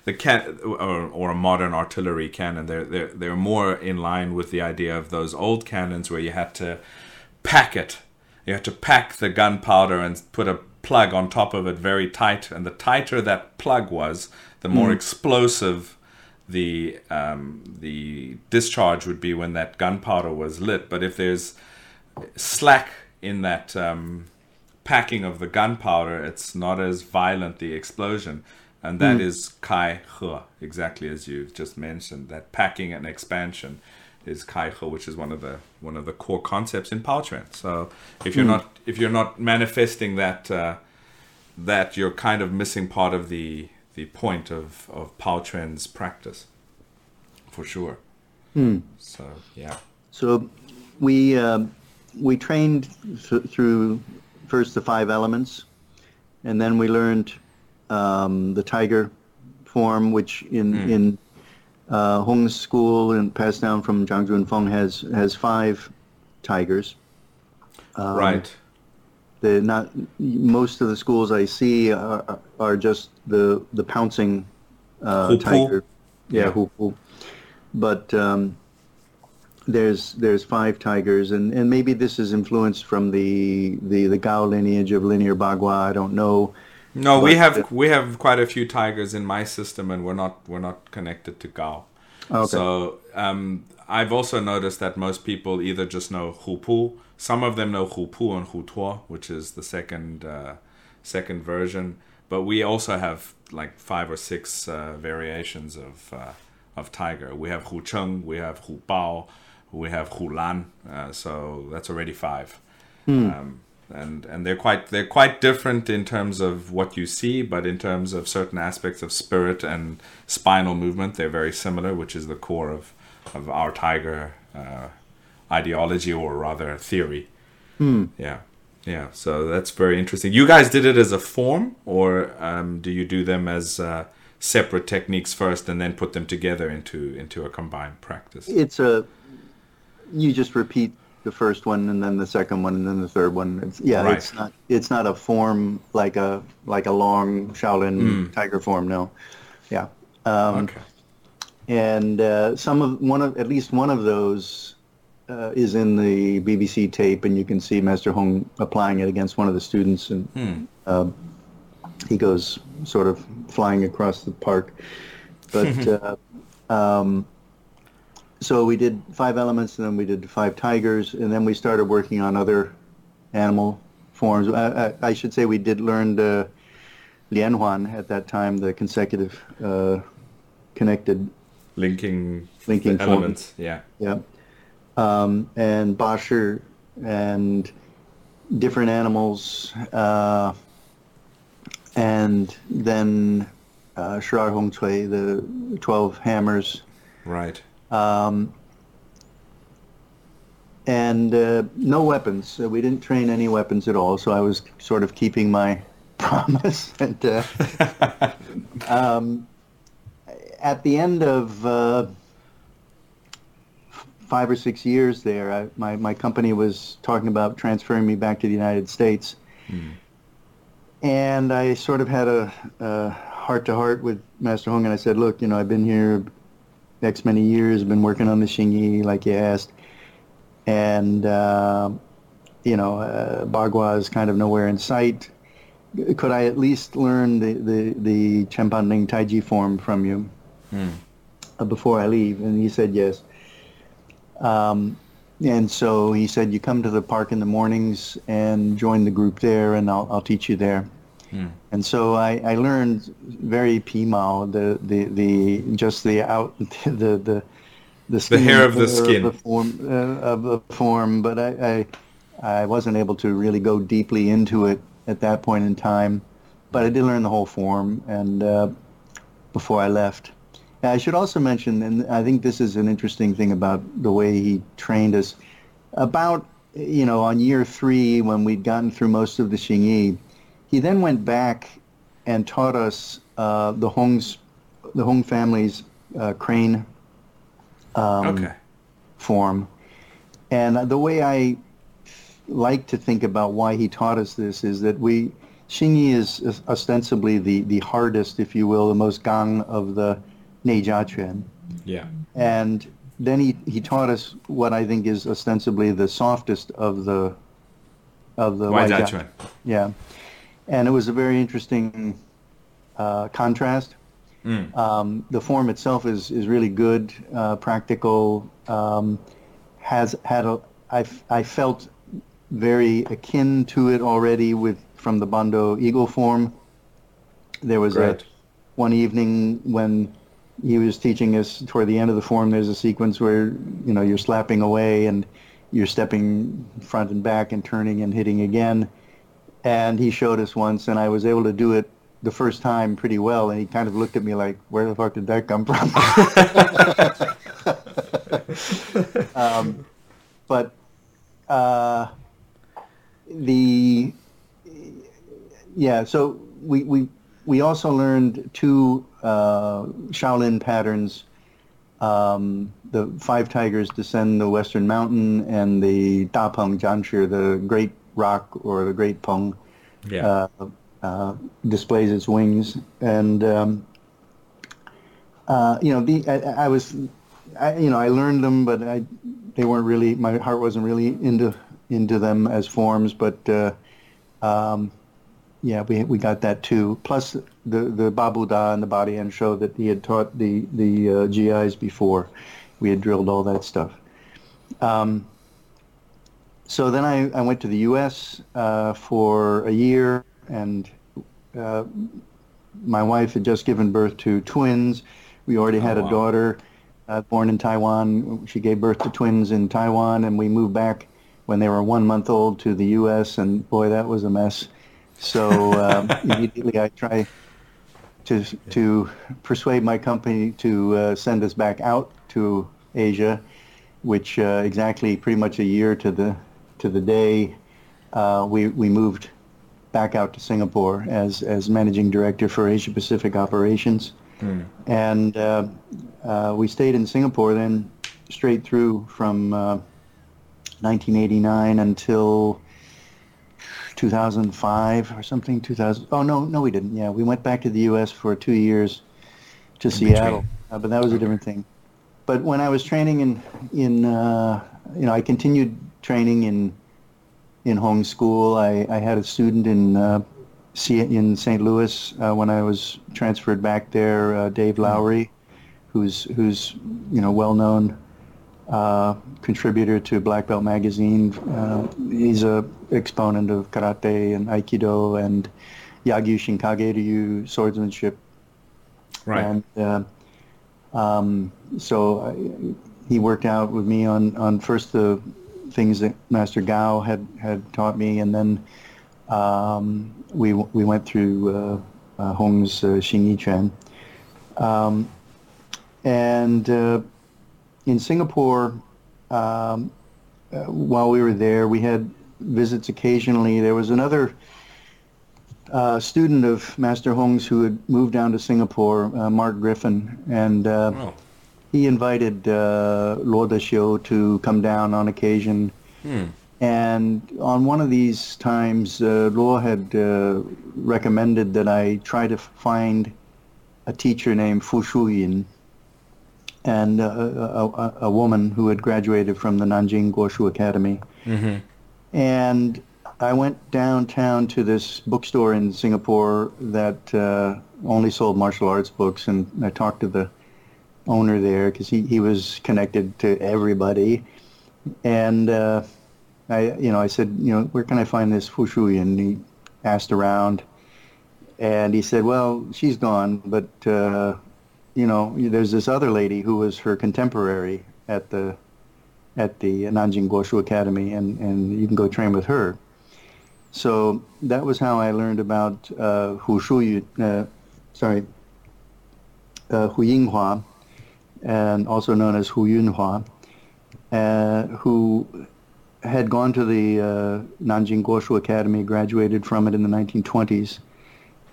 the can or, or a modern artillery cannon. They're they're they're more in line with the idea of those old cannons where you had to pack it. You had to pack the gunpowder and put a plug on top of it very tight, and the tighter that plug was, the more explosive the um, the discharge would be when that gunpowder was lit. But if there's slack in that um, packing of the gunpowder, it's not as violent the explosion, and that is kai he, exactly as you've just mentioned. That packing and expansion is kai he, which is one of the one of the core concepts in Pao Chuan. So if you're not if you're not manifesting that uh, that you're kind of missing part of the the point of of Pao Chuan's practice, for sure. So yeah. So we um, we trained th- through first the five elements, and then we learned um, the tiger form, which in in uh, Hong's school and passed down from Zhang Junfeng has has five tigers. Um, right. The not most of the schools I see are, are just the the pouncing uh, tiger. Yeah, Yeah. But um, there's there's five tigers, and, and maybe this is influenced from the, the the Gao lineage of linear Bagua. I don't know. No, we have uh, we have quite a few tigers in my system, and we're not we're not connected to Gao. Okay. So um, I've also noticed that most people either just know Hupu. Some of them know Hupu and Hu Tuo, which is the second uh, second version. But we also have like five or six uh, variations of uh, of tiger. We have Hu Cheng, we have Hu Bao, we have Hu Lan. Uh, so that's already five. Um, and and they're quite they're quite different in terms of what you see, but in terms of certain aspects of spirit and spinal movement, they're very similar, which is the core of of our tiger uh, ideology, or rather theory. Yeah, yeah. So that's very interesting. You guys did it as a form, or um, do you do them as uh, separate techniques first, and then put them together into into a combined practice? It's a you just repeat the first one, and then the second one, and then the third one. It's, yeah, Right. it's not it's not a form like a like a long Shaolin Mm. tiger form. No, yeah. Um, Okay. and uh, some of one of at least one of those uh, is in the BBC tape, and you can see Master Hong applying it against one of the students, and Hmm. um, he goes sort of flying across the park. But uh, um, so we did five elements, and then we did five tigers, and then we started working on other animal forms. I, I, I should say we did learn the Lianhuan at that time, the consecutive uh, connected Linking linking form. elements. Yeah. Yeah. Um, and Boscher and different animals. Uh, and then uh, Shirar Hong Cui, the 12 hammers. Right. Um, and uh, no weapons. Uh, we didn't train any weapons at all, so I was sort of keeping my promise. and uh, um, at the end of uh, five or six years there, I, my, my company was talking about transferring me back to the United States. And I sort of had a, a heart-to-heart with Master Hong, and I said, look, you know, I've been here X many years, been working on the Xingyi, like you asked. And, uh, you know, uh, Bagua is kind of nowhere in sight. Could I at least learn the, the, the Chen Panling Taiji form from you Hmm. uh, before I leave? And he said yes. Um, and so he said, you come to the park in the mornings and join the group there, and I'll, I'll teach you there. And so I, I learned very Pimao, the, the, the, just the out, the, the, the, skin hair of the skin. the form, uh, of the form, but I, I, I wasn't able to really go deeply into it at that point in time. But I did learn the whole form, and uh, before I left. I should also mention, and I think this is an interesting thing about the way he trained us. About you know, on year three, when we'd gotten through most of the Xingyi, he then went back and taught us uh, the Hong's, the Hong family's uh, crane um, Okay. form. And the way I like to think about why he taught us this is that we, Xingyi is ostensibly the, the hardest, if you will, the most gang of the Neijia Quan. Yeah. And then he, he taught us what I think is ostensibly the softest of the of the Wai Jia- one? Yeah, and it was a very interesting uh, contrast. Mm. Um, the form itself is, is really good, uh, practical. Um, has had a I, I felt very akin to it already with from the Bando Eagle form. There was a one evening when he was teaching us toward the end of the form. There's a sequence where you know you're slapping away and you're stepping front and back and turning and hitting again. And he showed us once, and I was able to do it the first time pretty well. And he kind of looked at me like, "Where the fuck did that come from?" um, but uh, the yeah, so we we we also learned two uh, Shaolin patterns. Um, the five tigers descend the western mountain, and the Da Peng Zhanchi, the great rock or the great Peng, Yeah. uh, uh, displays its wings. And um, uh, you know, the I, I was, I, you know, I learned them, but I, they weren't really. My heart wasn't really into into them as forms, but. Uh, um, yeah, we we got that too. Plus the the Babu Da and the Body and show that he had taught the the uh, GIs before. We had drilled all that stuff. Um, so then I, I went to the U.S. Uh, for a year, and uh, my wife had just given birth to twins. We already had Oh, a daughter uh, born in Taiwan. She gave birth to twins in Taiwan, and we moved back when they were one month old to the U.S. And boy, that was a mess. So um, immediately I try to to persuade my company to uh, send us back out to Asia, which uh, exactly pretty much a year to the to the day uh, we we moved back out to Singapore as as managing director for Asia Pacific operations, and uh, uh, we stayed in Singapore then straight through from uh, 1989 until 2005 or something. 2000. Oh no, no, we didn't. Yeah, we went back to the U.S. for two years to In Seattle, uh, but that was a different thing. But when I was training in in uh, you know I continued training in in Hong School. I, I had a student in uh, in St. Louis uh, when I was transferred back there, uh, Dave Lowry, who's who's you know well known uh, contributor to Black Belt Magazine. Uh, he's a exponent of karate and aikido and Yagyu Shinkage Ryu swordsmanship. Right. And uh, um, so I, he worked out with me on, on first the things that Master Gao had, had taught me, and then um, we we went through uh, uh, Hong's uh, Xing Yi. Um, and uh, in Singapore, um, uh, while we were there, we had visits occasionally. There was another uh, student of Master Hong's who had moved down to Singapore, uh, Mark Griffin, and uh, Oh. He invited uh, Luo Dexiu to come down on occasion. Hmm. And on one of these times, uh, had uh, recommended that I try to find a teacher named Fu Shuyun, and uh, a, a, a woman who had graduated from the Nanjing Guoshu Academy. Mm-hmm. And I went downtown to this bookstore in Singapore that uh, only sold martial arts books, and I talked to the owner there because he, he was connected to everybody. And uh, I, you know, I said, you know, where can I find this Fu Shui? And he asked around, and he said, well, she's gone, but uh, you know, there's this other lady who was her contemporary at the at the Nanjing Guoshu Academy, and, and you can go train with her. So that was how I learned about uh, Hu Shuyu, uh, sorry, uh, Hu Yinghua, and also known as Hu Yunhua, uh, who had gone to the uh, Nanjing Guoshu Academy, graduated from it in the 1920s,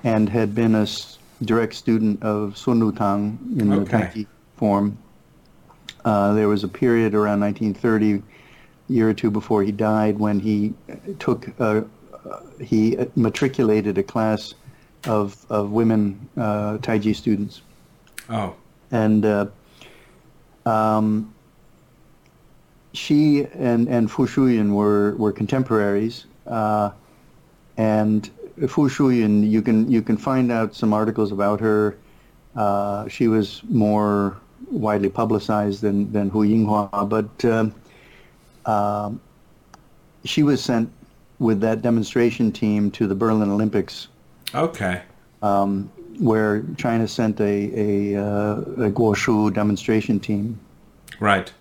and had been a s- direct student of Sun Lutang in the Okay. Tai Chi form. Uh, there was a period around 1930, year or two before he died, when he took uh, uh, he matriculated a class of of women uh, Tai Chi students, Oh. and uh, um, she and and Fu Shuyun were were contemporaries, uh, and Fu Shuyun you can you can find out some articles about her. Uh, she was more widely publicized than than Hu Yinghua, but um, um, she was sent with that demonstration team to the Berlin Olympics Okay. um, where China sent a a, uh, a Guoshu demonstration team, Right.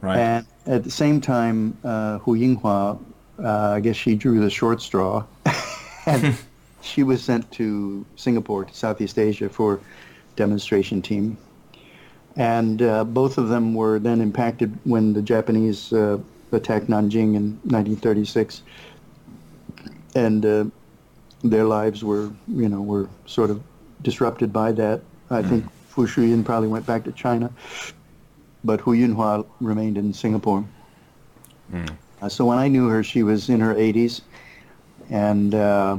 Right. and at the same time, uh, Hu Yinghua, uh, I guess she drew the short straw, and she was sent to Singapore to Southeast Asia for demonstration team, and uh, both of them were then impacted when the Japanese uh, attacked Nanjing in 1936, and uh, their lives were, you know, were sort of disrupted by that. I think Fu Shuyun probably went back to China, but Hu Yunhua remained in Singapore. Uh, so when I knew her, she was in her 80s and uh,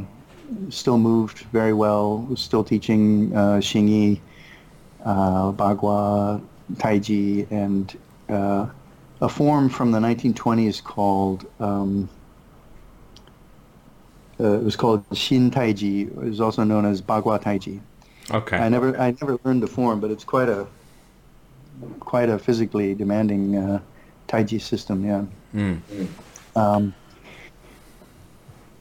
still moved very well, was still teaching uh, Xingyi, uh, Bagua, Taiji, and uh, a form from the 1920s called um, uh, it was called Shin Taiji. It was also known as Bagua Taiji. Okay. I never I never learned the form, but it's quite a quite a physically demanding uh, Taiji system. Yeah. Mm. Um,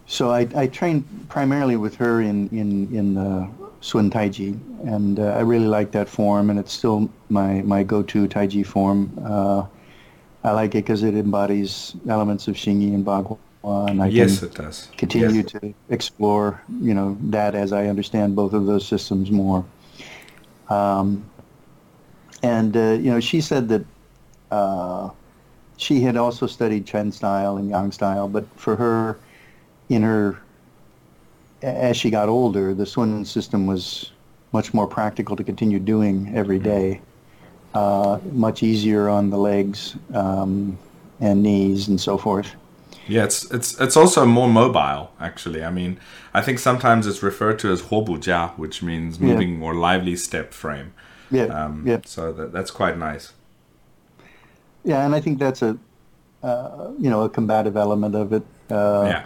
so I, I trained primarily with her in in in uh, Sun Taiji, and uh, I really like that form, and it's still my my go-to Taiji form. Uh, I like it because it embodies elements of Xingyi and Bagua, and I yes, can it does. continue Yes. to explore, you know, that as I understand both of those systems more. Um, and uh, you know, she said that uh, she had also studied Chen style and Yang style, but for her, in her, as she got older, the Sun system was much more practical to continue doing every day. Uh, much easier on the legs, um, and knees and so forth. Yeah, it's it's it's also more mobile. Actually, I mean, I think sometimes it's referred to as huobujia, which means moving yeah. or lively step frame. Yeah, um, yeah. So that, that's quite nice. Yeah, and I think that's a uh, you know a combative element of it. Uh, yeah.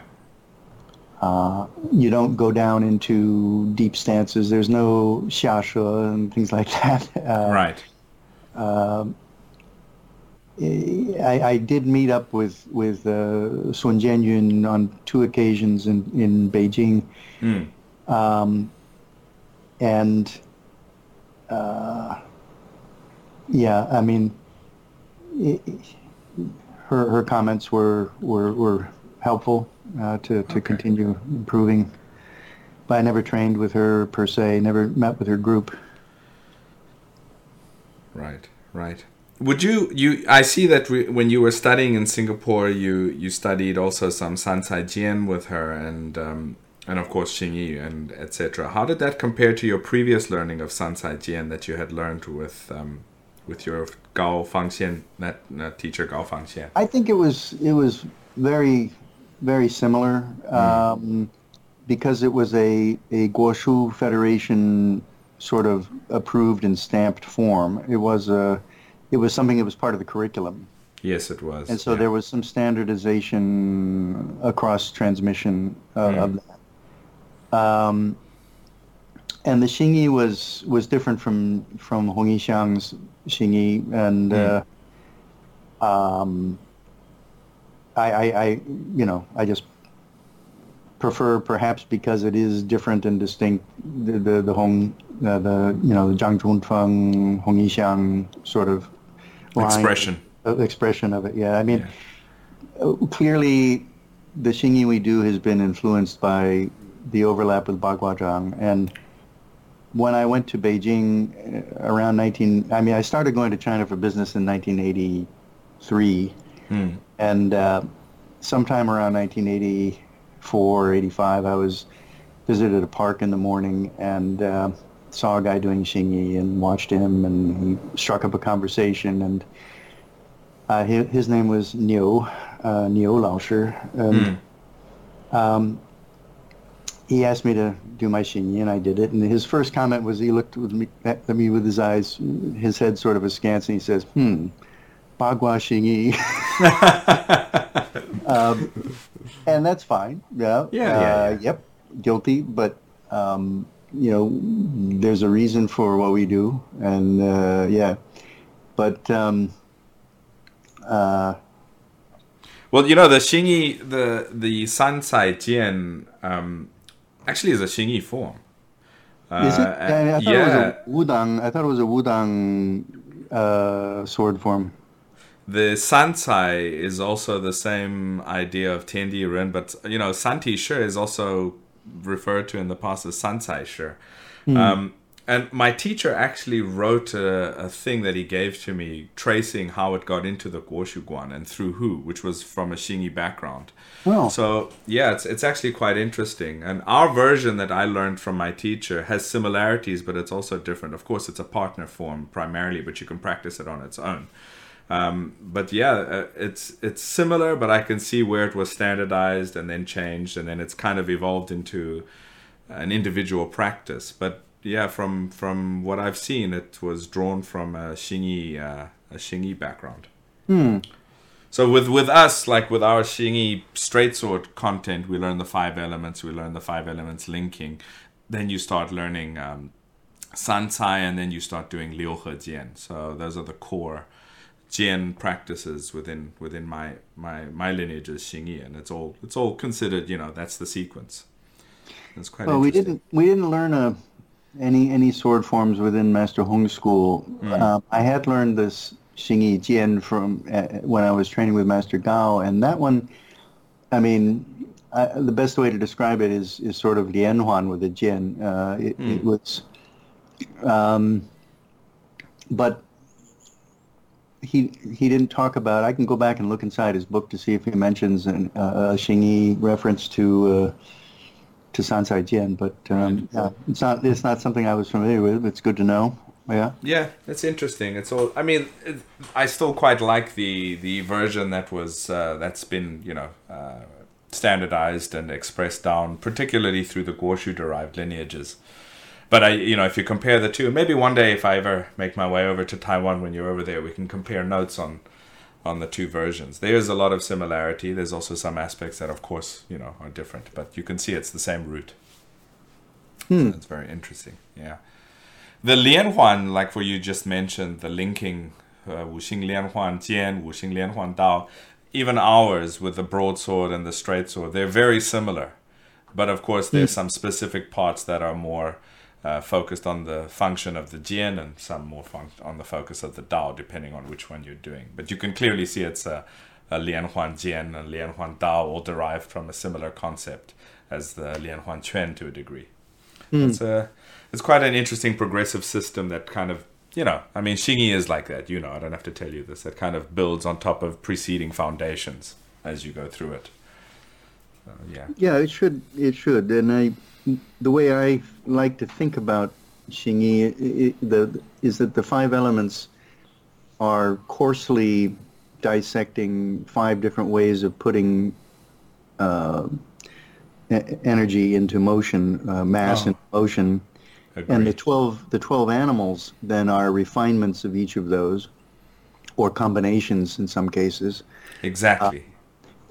Uh, you don't go down into deep stances. There's no xiashe and things like that. Uh, right. Um, I, I, did meet up with with uh, Sun Jianyun on two occasions in in Beijing, mm. um, and uh, yeah, I mean, it, her her comments were were, were helpful uh, to to okay. continue improving. But I never trained with her per se. Never met with her group. Right, right. Would you you? I see that we, when you were studying in Singapore, you you studied also some Sancai Jian with her, and um, and of course Xingyi and etc. How did that compare to your previous learning of Sancai Jian that you had learned with um, with your Gao Fangxian that, that teacher Gao Fangxian? I think it was it was very very similar mm. um, because it was a a Guoshu Federation sort of approved and stamped form. It was a it was something that was part of the curriculum. Yes, it was. And so yeah. there was some standardization across transmission uh, mm. of that. Um, and the Xingyi was was different from from Hong Yixiang's Xingyi, and mm. uh, um, I, I, I, you know, I just prefer perhaps because it is different and distinct the the, the Hong uh, the you know the Zhang Junfeng Hong Yixiang sort of expression expression of it. Yeah, I mean, yeah. Uh, clearly, the Xingyi we do has been influenced by the overlap with Baguazhang. And when I went to Beijing uh, around 19, I mean, I started going to China for business in 1983, hmm. and uh, sometime around 1984 or 85, I was visited a park in the morning and. Uh, saw a guy doing Xingyi and watched him, and he struck up a conversation. And uh, his, his, name was Niu, uh, Niu Laoshi. And mm. um, he asked me to do my Xingyi, and I did it. And his first comment was he looked with me, at me with his eyes, his head sort of askance, and he says, hmm, Bagua Xingyi. um, and that's fine. Yeah. Yeah, uh, yeah, yeah. Yep. Guilty, but um, you know, there's a reason for what we do, and uh, yeah, but um, uh, well, you know, the Xingyi, the the Sancai Jian, um, actually is a Xingyi form. Uh, is it? I, I thought yeah. it was a Wudang. I thought it was a Wudang uh, sword form. The Sancai is also the same idea of Tiandi Ren, but you know, Santi Shi is also referred to in the past as Sancai Shi. Mm. Um, and my teacher actually wrote a, a, thing that he gave to me tracing how it got into the Guoshu Guan and through who, which was from a Xingyi background. Well, So, yeah, it's, it's actually quite interesting. And our version that I learned from my teacher has similarities, but it's also different. Of course, it's a partner form primarily, but you can practice it on its own. Um, but yeah, uh, it's it's similar, but I can see where it was standardized and then changed, and then it's kind of evolved into an individual practice. But yeah, from from what I've seen, it was drawn from a Xingyi uh, a Xingyi background. Hmm. So with with us, like with our Xingyi straight sword content, we learn the five elements. We learn the five elements linking. Then you start learning um, Sancai, and then you start doing Liu He Jian. So those are the core Jian practices within within my my my lineage is Xingyi, and it's all it's all considered. You know, that's the sequence. It's quite. Well, we didn't we didn't learn a, uh, any any sword forms within Master Hong School. Mm. Um, I had learned this Xingyi Jian from uh, when I was training with Master Gao, and that one, I mean, I, the best way to describe it is is sort of Lianhuan with a Jian. Uh, it, mm. it, was, um, but he he didn't talk about. I can go back and look inside his book to see if he mentions an, uh, a Xingyi reference to uh, to Sancai Jian, but um, yeah, it's not it's not something I was familiar with. It's good to know. Yeah. Yeah, it's interesting. It's all. I mean, it, I still quite like the the version that was uh, that's been you know uh, standardized and expressed down, particularly through the Guoshu derived lineages. But I, you know, if you compare the two, maybe one day if I ever make my way over to Taiwan when you're over there, we can compare notes on on the two versions. There's a lot of similarity. There's also some aspects that, of course, you know, are different. But you can see it's the same root. Hmm. So it's very interesting. Yeah. The Lianhuan, like what you just mentioned, the linking uh, Wuxing Lianhuan Jian, Wuxing Lianhuan Dao, even ours with the broadsword and the straight sword, they're very similar. But of course, there's some specific parts that are more uh, focused on the function of the Jian and some more func- on the focus of the Dao, depending on which one you're doing. But you can clearly see it's a, a Lianhuan Jian and Lianhuan Dao all derived from a similar concept as the Lianhuan Quan to a degree. It's a it's quite an interesting progressive system that kind of you know I mean Xingyi is like that you know I don't have to tell you this that kind of builds on top of preceding foundations as you go through it. So, yeah. Yeah, it should. It should. And I, the way I like to think about Xingyi i- i- the is that the five elements are coarsely dissecting five different ways of putting uh, energy into motion, uh, mass Oh. into motion, and the twelve the twelve animals then are refinements of each of those, or combinations in some cases Exactly.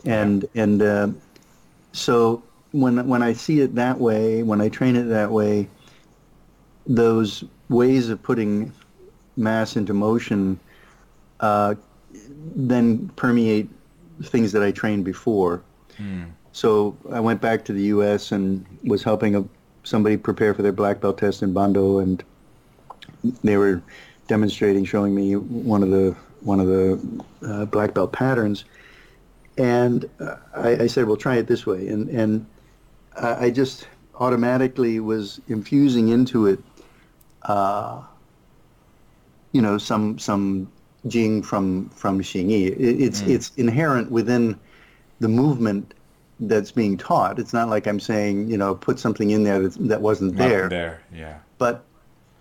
and and uh, so when when I see it that way, when I train it that way, those ways of putting mass into motion uh, then permeate things that I trained before. So I went back to the U.S. and was helping a, somebody prepare for their black belt test in Bando, and they were demonstrating, showing me one of the one of the uh, black belt patterns, and uh, I, I said, "Well, try it this way," and and I I just automatically was infusing into it, uh, you know, some some jing from from Xingyi. It, it's it's inherent within the movement that's being taught. It's not like I'm saying, you know, put something in there that, that wasn't there there. Yeah. but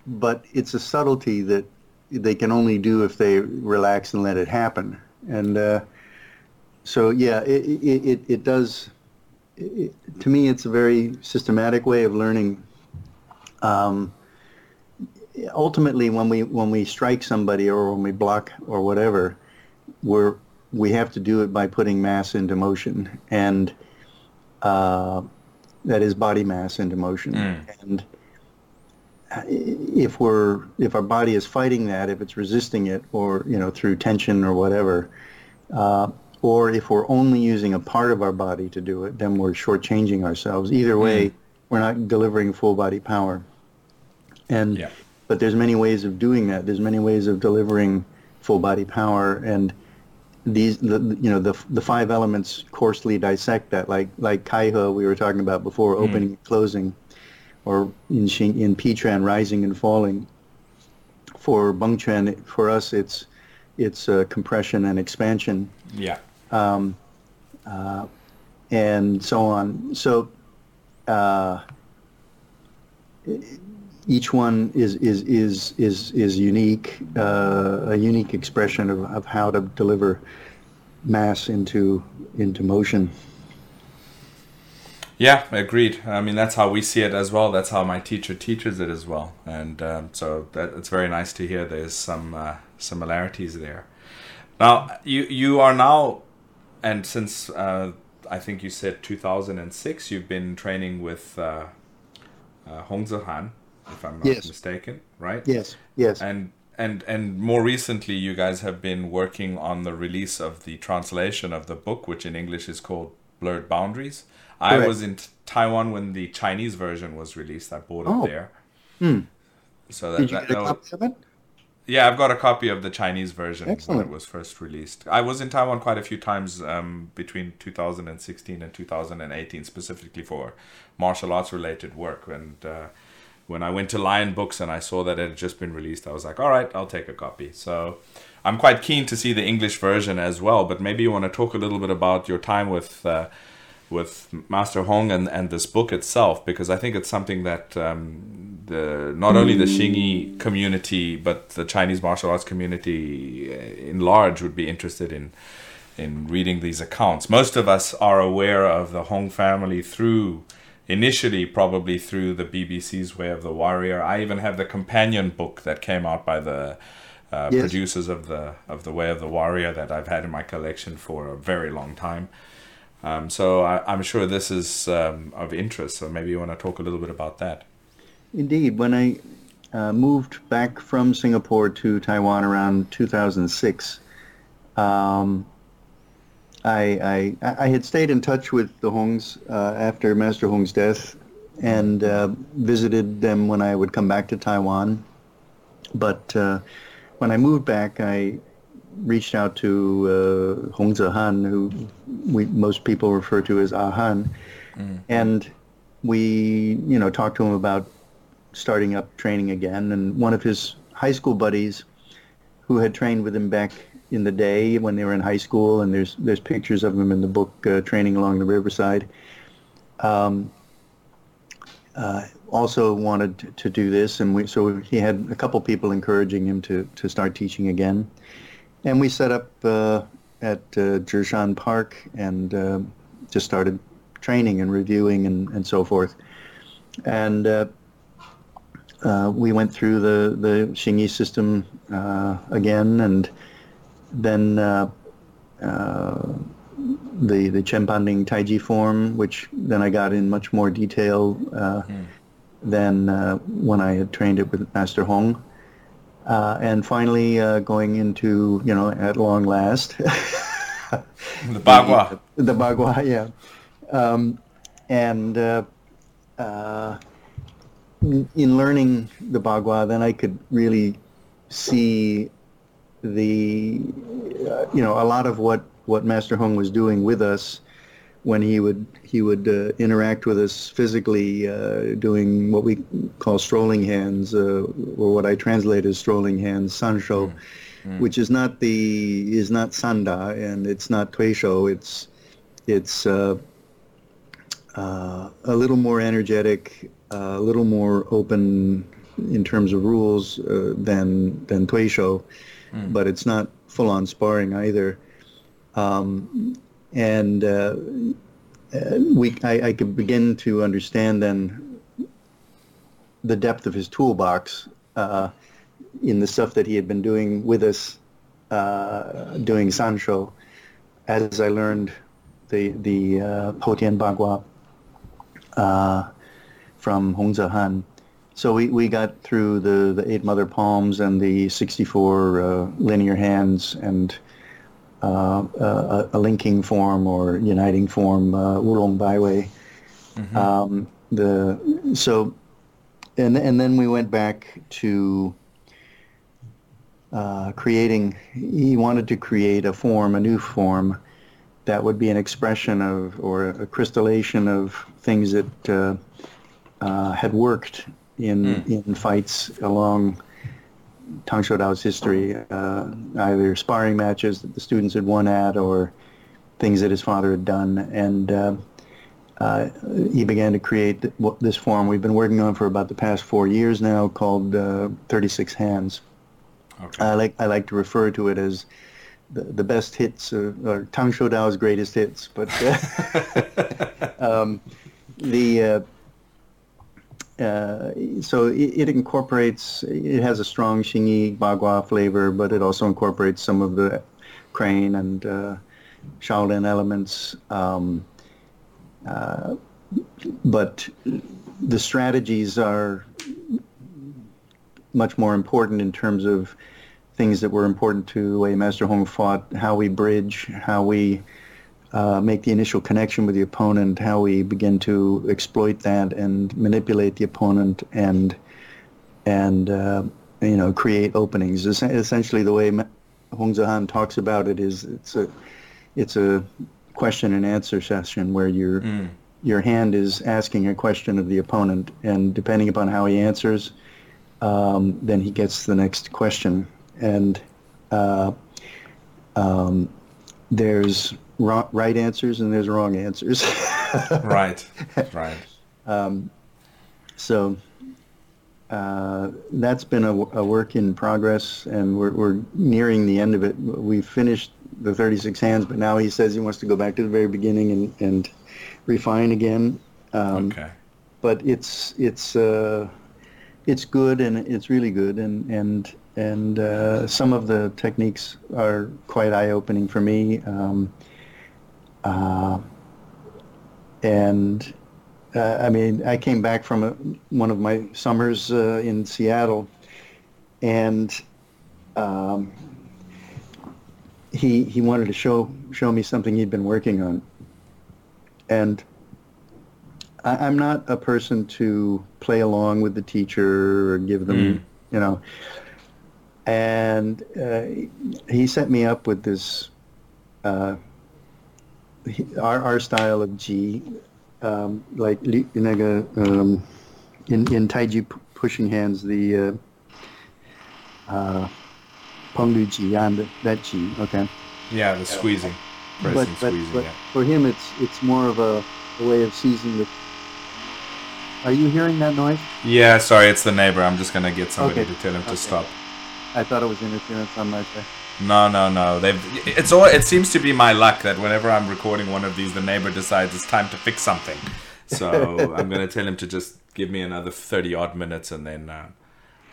but it's a subtlety that they can only do if they relax and let it happen and uh, so yeah it it, it, it does it, to me it's a very systematic way of learning. Um, ultimately when we when we strike somebody or when we block or whatever we're we have to do it by putting mass into motion. And uh, that is body mass into motion. And if we're if our body is fighting that, if it's resisting it, or you know through tension or whatever, uh, or if we're only using a part of our body to do it, then we're shortchanging ourselves. Either way, we're not delivering full body power. And Yeah. but there's many ways of doing that. There's many ways of delivering full body power, and these the you know the the five elements coarsely dissect that, like like Kaihe we were talking about before, opening and closing or in Xing, in Pitran, rising and falling. For Bengquan, for us, it's it's uh, compression and expansion, Yeah. And so on. So uh, each one is is is is is unique, uh, a unique expression of, of how to deliver mass into into motion. Yeah, agreed. I mean, that's how we see it as well. That's how my teacher teaches it as well, and um, so that, it's very nice to hear there's some uh, similarities there. Now, you you are now, and since uh, I think you said 2006, you've been training with uh, uh, Hong Zehan, if I'm not Yes. mistaken, right? Yes, yes. and and and more recently you guys have been working on the release of the translation of the book which in english is called blurred boundaries i was in t- taiwan when the chinese version was released i bought it Oh. there so that, Did you that- get a copy of it? Yeah i've got a copy of the chinese version when it was first released i was in taiwan quite a few times um, between 2016 and 2018 specifically for martial arts related work and uh, when I went to Lion Books and I saw that it had just been released, I was like, all right, I'll take a copy. So I'm quite keen to see the English version as well. But maybe you want to talk a little bit about your time with uh, with Master Hong and, and this book itself because I think it's something that um, the not only the Xingyi community but the Chinese martial arts community uh, in large would be interested in in reading these accounts. Most of us are aware of the Hong family through initially probably through the BBC's Way of the Warrior. I even have the companion book that came out by the uh, yes. producers of the of the Way of the Warrior that I've had in my collection for a very long time. Um, so I, am sure this is um, of interest. So maybe you want to talk a little bit about that. Indeed, when I uh, moved back from Singapore to Taiwan around 2006, um, I, I, I had stayed in touch with the Hongs uh, after Master Hong's death and uh, visited them when I would come back to Taiwan. But uh, when I moved back, I reached out to uh, Hong Han, who we, most people refer to as Ahan, mm. and we, you know, talked to him about starting up training again. And one of his high school buddies, who had trained with him back in the day when they were in high school, and there's there's pictures of him in the book uh, training along the riverside. Um, uh, also wanted to do this, and we so he had a couple people encouraging him to to start teaching again, and we set up uh, at uh, Zhishan Park and uh, just started training and reviewing and, and so forth, and. Uh, we went through the the Xingyi system uh, again, and then uh, uh, the the Chen Panling Taiji form, which then I got in much more detail mm. than uh, when I had trained it with Master Hong. Uh, and finally, uh, going into you know at long last, the Bagua. The, the Bagua, yeah, um, and in learning the Bagua, then I could really see the uh, you know a lot of what what Master Hong was doing with us when he would he would uh, interact with us physically, uh, doing what we call strolling hands, uh, or what I translate as strolling hands, sansho, mm. mm. which is not the is not sanda and it's not tuisho. It's it's uh, uh, a little more energetic, a little more open in terms of rules than than tuisho mm. but it's not full on sparring either. Um, and uh, uh, we, I, I could begin to understand then the depth of his toolbox uh, in the stuff that he had been doing with us, uh, doing sansho, as I learned the the uh, Potian Bagua uh, from Hong Han. So we, we got through the, the eight mother palms and the 64 uh, linear hands and uh, a, a, linking form or uniting form, uh, Wulong Baiwei. Mm-hmm. Um, the so and and then we went back to uh, creating. He wanted to create a form, a new form, that would be an expression of or a crystallization of things that uh, uh, had worked in mm. in fights along Tang Shou Dao's history, uh, either sparring matches that the students had won at or things that his father had done. And uh, uh, he began to create this form we've been working on for about the past four years now called uh, 36 Hands. Okay. I like I like to refer to it as the, the best hits of, or Tang Shou Dao's greatest hits. But uh, um, the uh, so it, it, incorporates, it has a strong Xingyi Bagua flavor, but it also incorporates some of the Crane and uh, Shaolin elements. Um, uh, but the strategies are much more important in terms of things that were important to the way Master Hong fought, how we bridge, how we uh, make the initial connection with the opponent, how we begin to exploit that and manipulate the opponent and and uh, you know create openings. Essentially, the way Hong Han talks about it is it's a it's a question and answer session where your mm. your hand is asking a question of the opponent, and depending upon how he answers, um, then he gets the next question. And uh, um, there's right answers and there's wrong answers. right, right. So uh, that's been a, a work in progress, and we're, we're nearing the end of it. We've finished the 36 hands, but now he says he wants to go back to the very beginning and, and refine again. Um, Okay. But it's it's uh, it's good, and it's really good, and and and uh, some of the techniques are quite eye-opening for me. Um, uh, and uh, I mean, I came back from a, one of my summers uh, in Seattle, and um, he he wanted to show show me something he'd been working on, and I, I'm not a person to play along with the teacher or give them, you know. And uh, he set me up with this uh, our our style of Ji, um, like um, in in Taiji p- pushing hands the uh, uh, Ji and that Ji. Okay, Yeah, the squeezing, pressing, but but, squeezing. but yeah. for him it's it's more of a, a way of seizing the. Are you hearing that noise? Yeah, sorry, it's the neighbor. I'm just gonna get somebody Okay. to tell him to stop. I thought it was interference on my side. No, no, no. They've. It's all. It seems to be my luck that whenever I'm recording one of these, the neighbor decides it's time to fix something. So I'm gonna tell him to just give me another thirty odd minutes, and then, uh,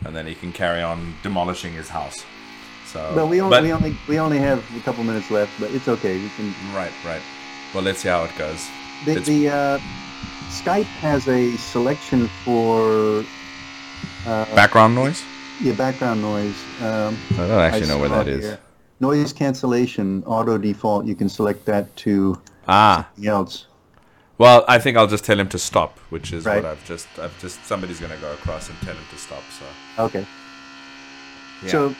and then he can carry on demolishing his house. So. But we only but- we only we only have a couple minutes left, but it's okay. We can Right, right. Well, let's see how it goes. The, the uh, Skype has a selection for uh, Background noise. Yeah, background noise. Um, I don't actually I know where that is. Noise cancellation, auto default. You can select that to Ah. something else. Well, I think I'll just tell him to stop, which is Right. what I've just. I've just. Somebody's gonna go across and tell him to stop. So. Okay. Yeah. So,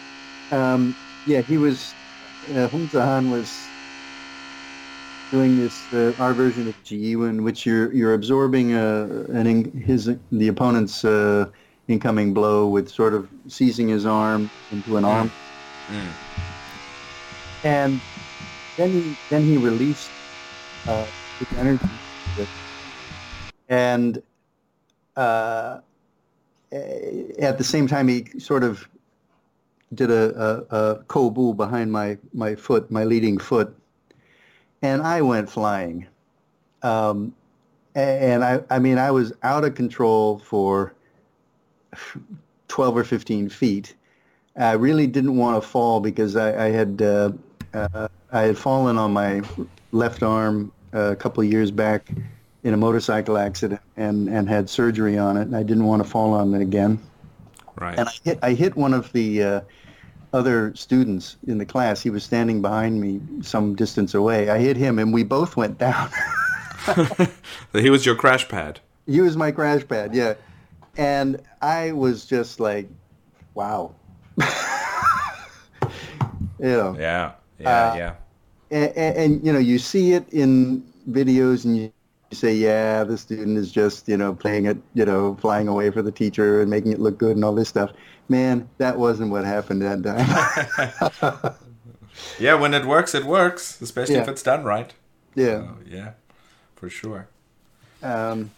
um, yeah, he was. Uh, Hong Han was doing this uh, our version of Ji, in which you're you're absorbing uh, an in, his the opponent's uh, incoming blow with sort of seizing his arm into an arm, Mm. and then he then he released uh, his energy, and uh, at the same time he sort of did a, a, a koubu behind my, my foot, my leading foot, and I went flying. Um, and I, I mean, I was out of control for 12 or 15 feet. I really didn't want to fall because I, I had uh, uh, I had fallen on my left arm uh, a couple of years back in a motorcycle accident and, and had surgery on it, and I didn't want to fall on it again Right. and I hit I hit one of the uh, other students in the class. He was standing behind me some distance away. I hit him, and we both went down. he was your crash pad. he was my crash pad, yeah, and I was just like, wow, you know. Yeah. Yeah. Uh, yeah. and, and, and you know you see it in videos and you say yeah the student is just you know playing it you know flying away for the teacher and making it look good and all this stuff man that wasn't what happened that time Yeah. When it works, it works, especially if it's done right. yeah So, yeah. For sure. um,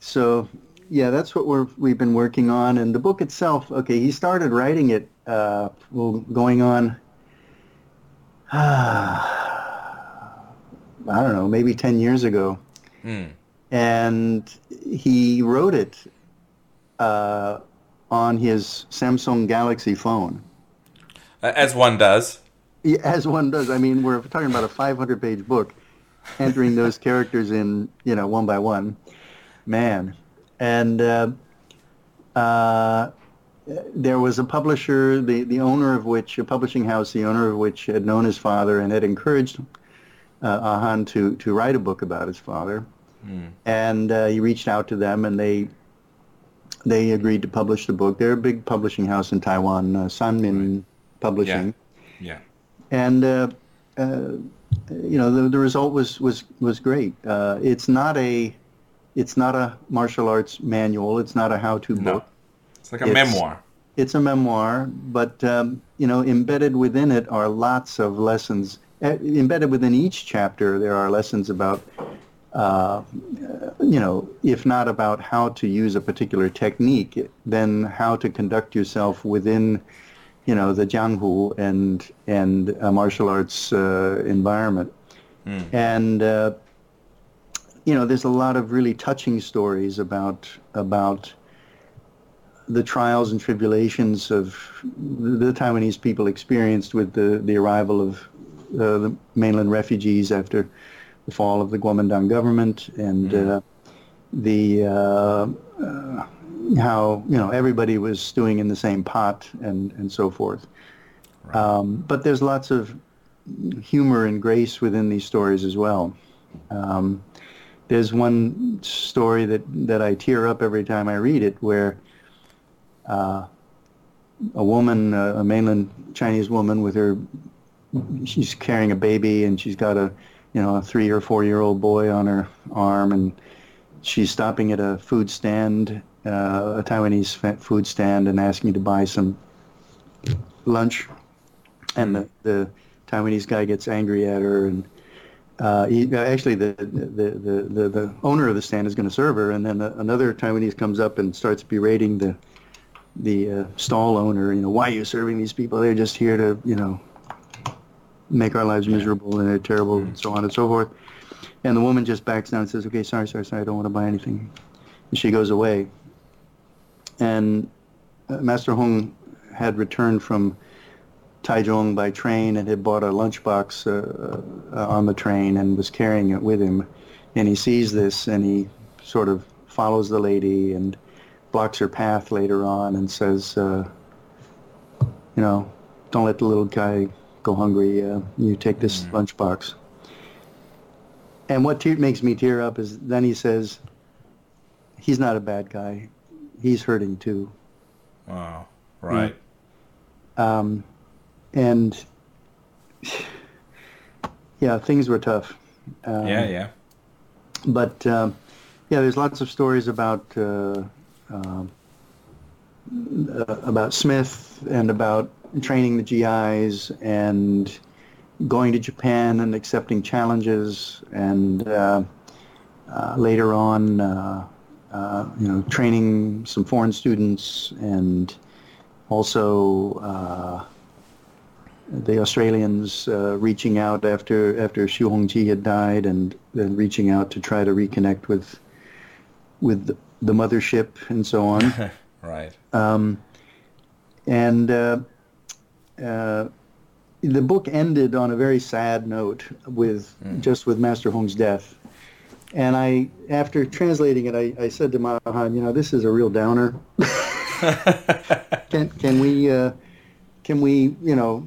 so yeah that's what we're we've been working on and the book itself okay he started writing it uh, well going on I don't know maybe 10 years ago Mm. and he wrote it uh, on his Samsung Galaxy phone. As one does. Yeah, As one does. I mean, we're talking about a 500-page book, entering those characters in, you know, one by one. Man, and uh, uh, there was a publisher, the the owner of which, a publishing house, the owner of which had known his father and had encouraged uh, Ahan to to write a book about his father. and uh, he reached out to them, and they they agreed to publish the book. They're a big publishing house in Taiwan, uh, Sanmin Publishing, Yeah. and uh, uh, you know the, the result was was was great. Uh, it's not a it's not a martial arts manual. It's not a how-to No. book. It's like a It's- memoir. It's a memoir, but um, you know, embedded within it are lots of lessons. Uh, embedded within each chapter, there are lessons about uh, you know, if not about how to use a particular technique, then how to conduct yourself within, you know, the Jianghu and and a martial arts uh, environment. Mm. And uh, you know, there's a lot of really touching stories about about the trials and tribulations of the Taiwanese people experienced with the, the arrival of uh, the mainland refugees after the fall of the Kuomintang government and uh, the uh, uh, how you know everybody was stewing in the same pot and and so forth. Right. Um, but there's lots of humor and grace within these stories as well. Um, there's one story that, that I tear up every time I read it where uh, a woman, uh, a mainland Chinese woman with her, she's carrying a baby and she's got a, you know, a three or four year old boy on her arm and she's stopping at a food stand, uh, a Taiwanese food stand and asking to buy some lunch. And the, the Taiwanese guy gets angry at her and uh, he, actually, the, the, the, the, owner of the stand is going to serve her, and then another Taiwanese comes up and starts berating the the uh, stall owner, you know, why are you serving these people? They're just here to, you know, make our lives miserable and they're terrible and so on and so forth. And the woman just backs down and says, okay, sorry, sorry, sorry, I don't want to buy anything. And she goes away. And uh, Master Hong had returned from Taichung by train and had bought a lunchbox uh, uh, on the train and was carrying it with him. And he sees this and he sort of follows the lady and blocks her path later on and says, uh, you know, don't let the little guy go hungry. Uh, you take this mm-hmm. lunchbox. And what te- makes me tear up is then he says, he's not a bad guy. He's hurting too. Wow. Right. Um, and yeah, things were tough. Um, yeah, yeah. But um, yeah, there's lots of stories about uh, um, uh, about Smith and about training the GIs and going to Japan and accepting challenges and uh, uh, later on, uh, uh, you know, training some foreign students and also uh, the Australians reaching out after after Xu Hongji had died and then reaching out to try to reconnect with with the mothership and so on. right. Um, and uh, uh, the book ended on a very sad note with mm. just with Master Hong's death. And I, after translating it, I, I said to Mahan, you know, this is a real downer. can can we uh, can we you know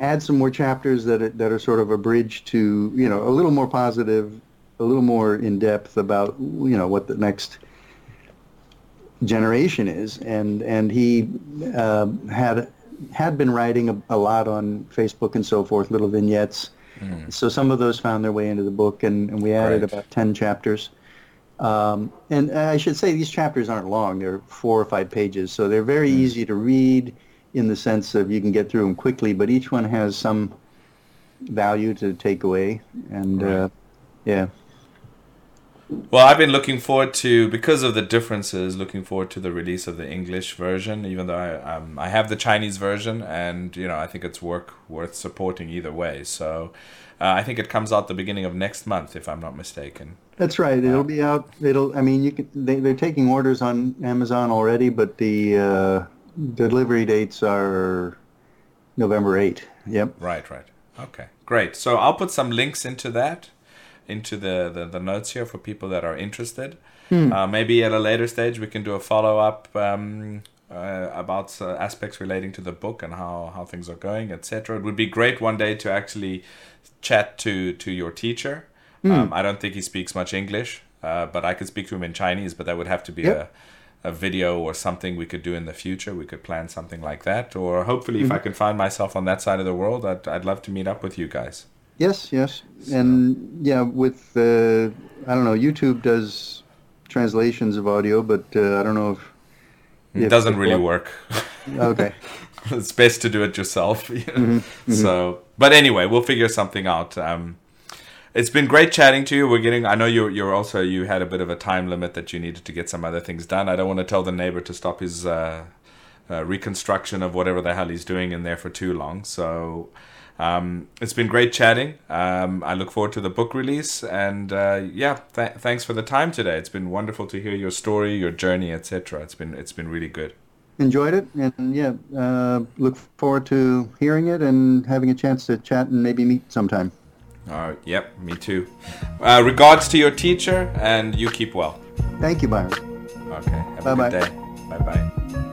add some more chapters that are, that are sort of a bridge to you know a little more positive, a little more in depth about you know what the next generation is, and and he uh, had had been writing a, a, lot on Facebook and so forth, little vignettes. Mm. So some of those found their way into the book, and, and we added right. about ten chapters. Um, and I should say these chapters aren't long; they're four or five pages, so they're very mm. easy to read in the sense of you can get through them quickly. But each one has some value to take away, and right. uh, yeah. Well, I've been looking forward to because of the differences. Looking forward to the release of the English version, even though I um, I have the Chinese version, and you know I think it's work worth supporting either way. So uh, I think it comes out the beginning of next month, if I'm not mistaken. That's right. It'll uh, be out. It'll. I mean, you can. They, they're taking orders on Amazon already, but the uh, delivery dates are November 8. Yep. Right. Right. Okay. Great. So I'll put some links into that into the, the, the notes here for people that are interested. Hmm. Uh, maybe at a later stage we can do a follow up um, uh, about uh, aspects relating to the book and how, how things are going, etc. It would be great one day to actually chat to to your teacher. Hmm. Um, I don't think he speaks much English, uh, but I could speak to him in Chinese. But that would have to be yep. a a video or something we could do in the future. We could plan something like that, or hopefully, mm-hmm. if I can find myself on that side of the world, I'd I'd love to meet up with you guys. Yes, yes, so. and yeah, with uh, I don't know, YouTube does translations of audio, but uh, I don't know if it doesn't really work. okay, it's best to do it yourself. mm-hmm, mm-hmm. So, but anyway, we'll figure something out. Um, it's been great chatting to you. We're getting. I know you're you're also you had a bit of a time limit that you needed to get some other things done. I don't want to tell the neighbor to stop his uh, uh, reconstruction of whatever the hell he's doing in there for too long. So. Um, it's been great chatting. Um, I look forward to the book release, and uh, yeah, th- thanks for the time today. It's been wonderful to hear your story, your journey, etc. It's been it's been really good. Enjoyed it, and yeah, uh, look forward to hearing it and having a chance to chat and maybe meet sometime. Uh, yep, me too. Uh, regards to your teacher, and you keep well. Thank you, Byron. Okay, have Bye-bye. a good day. Bye bye.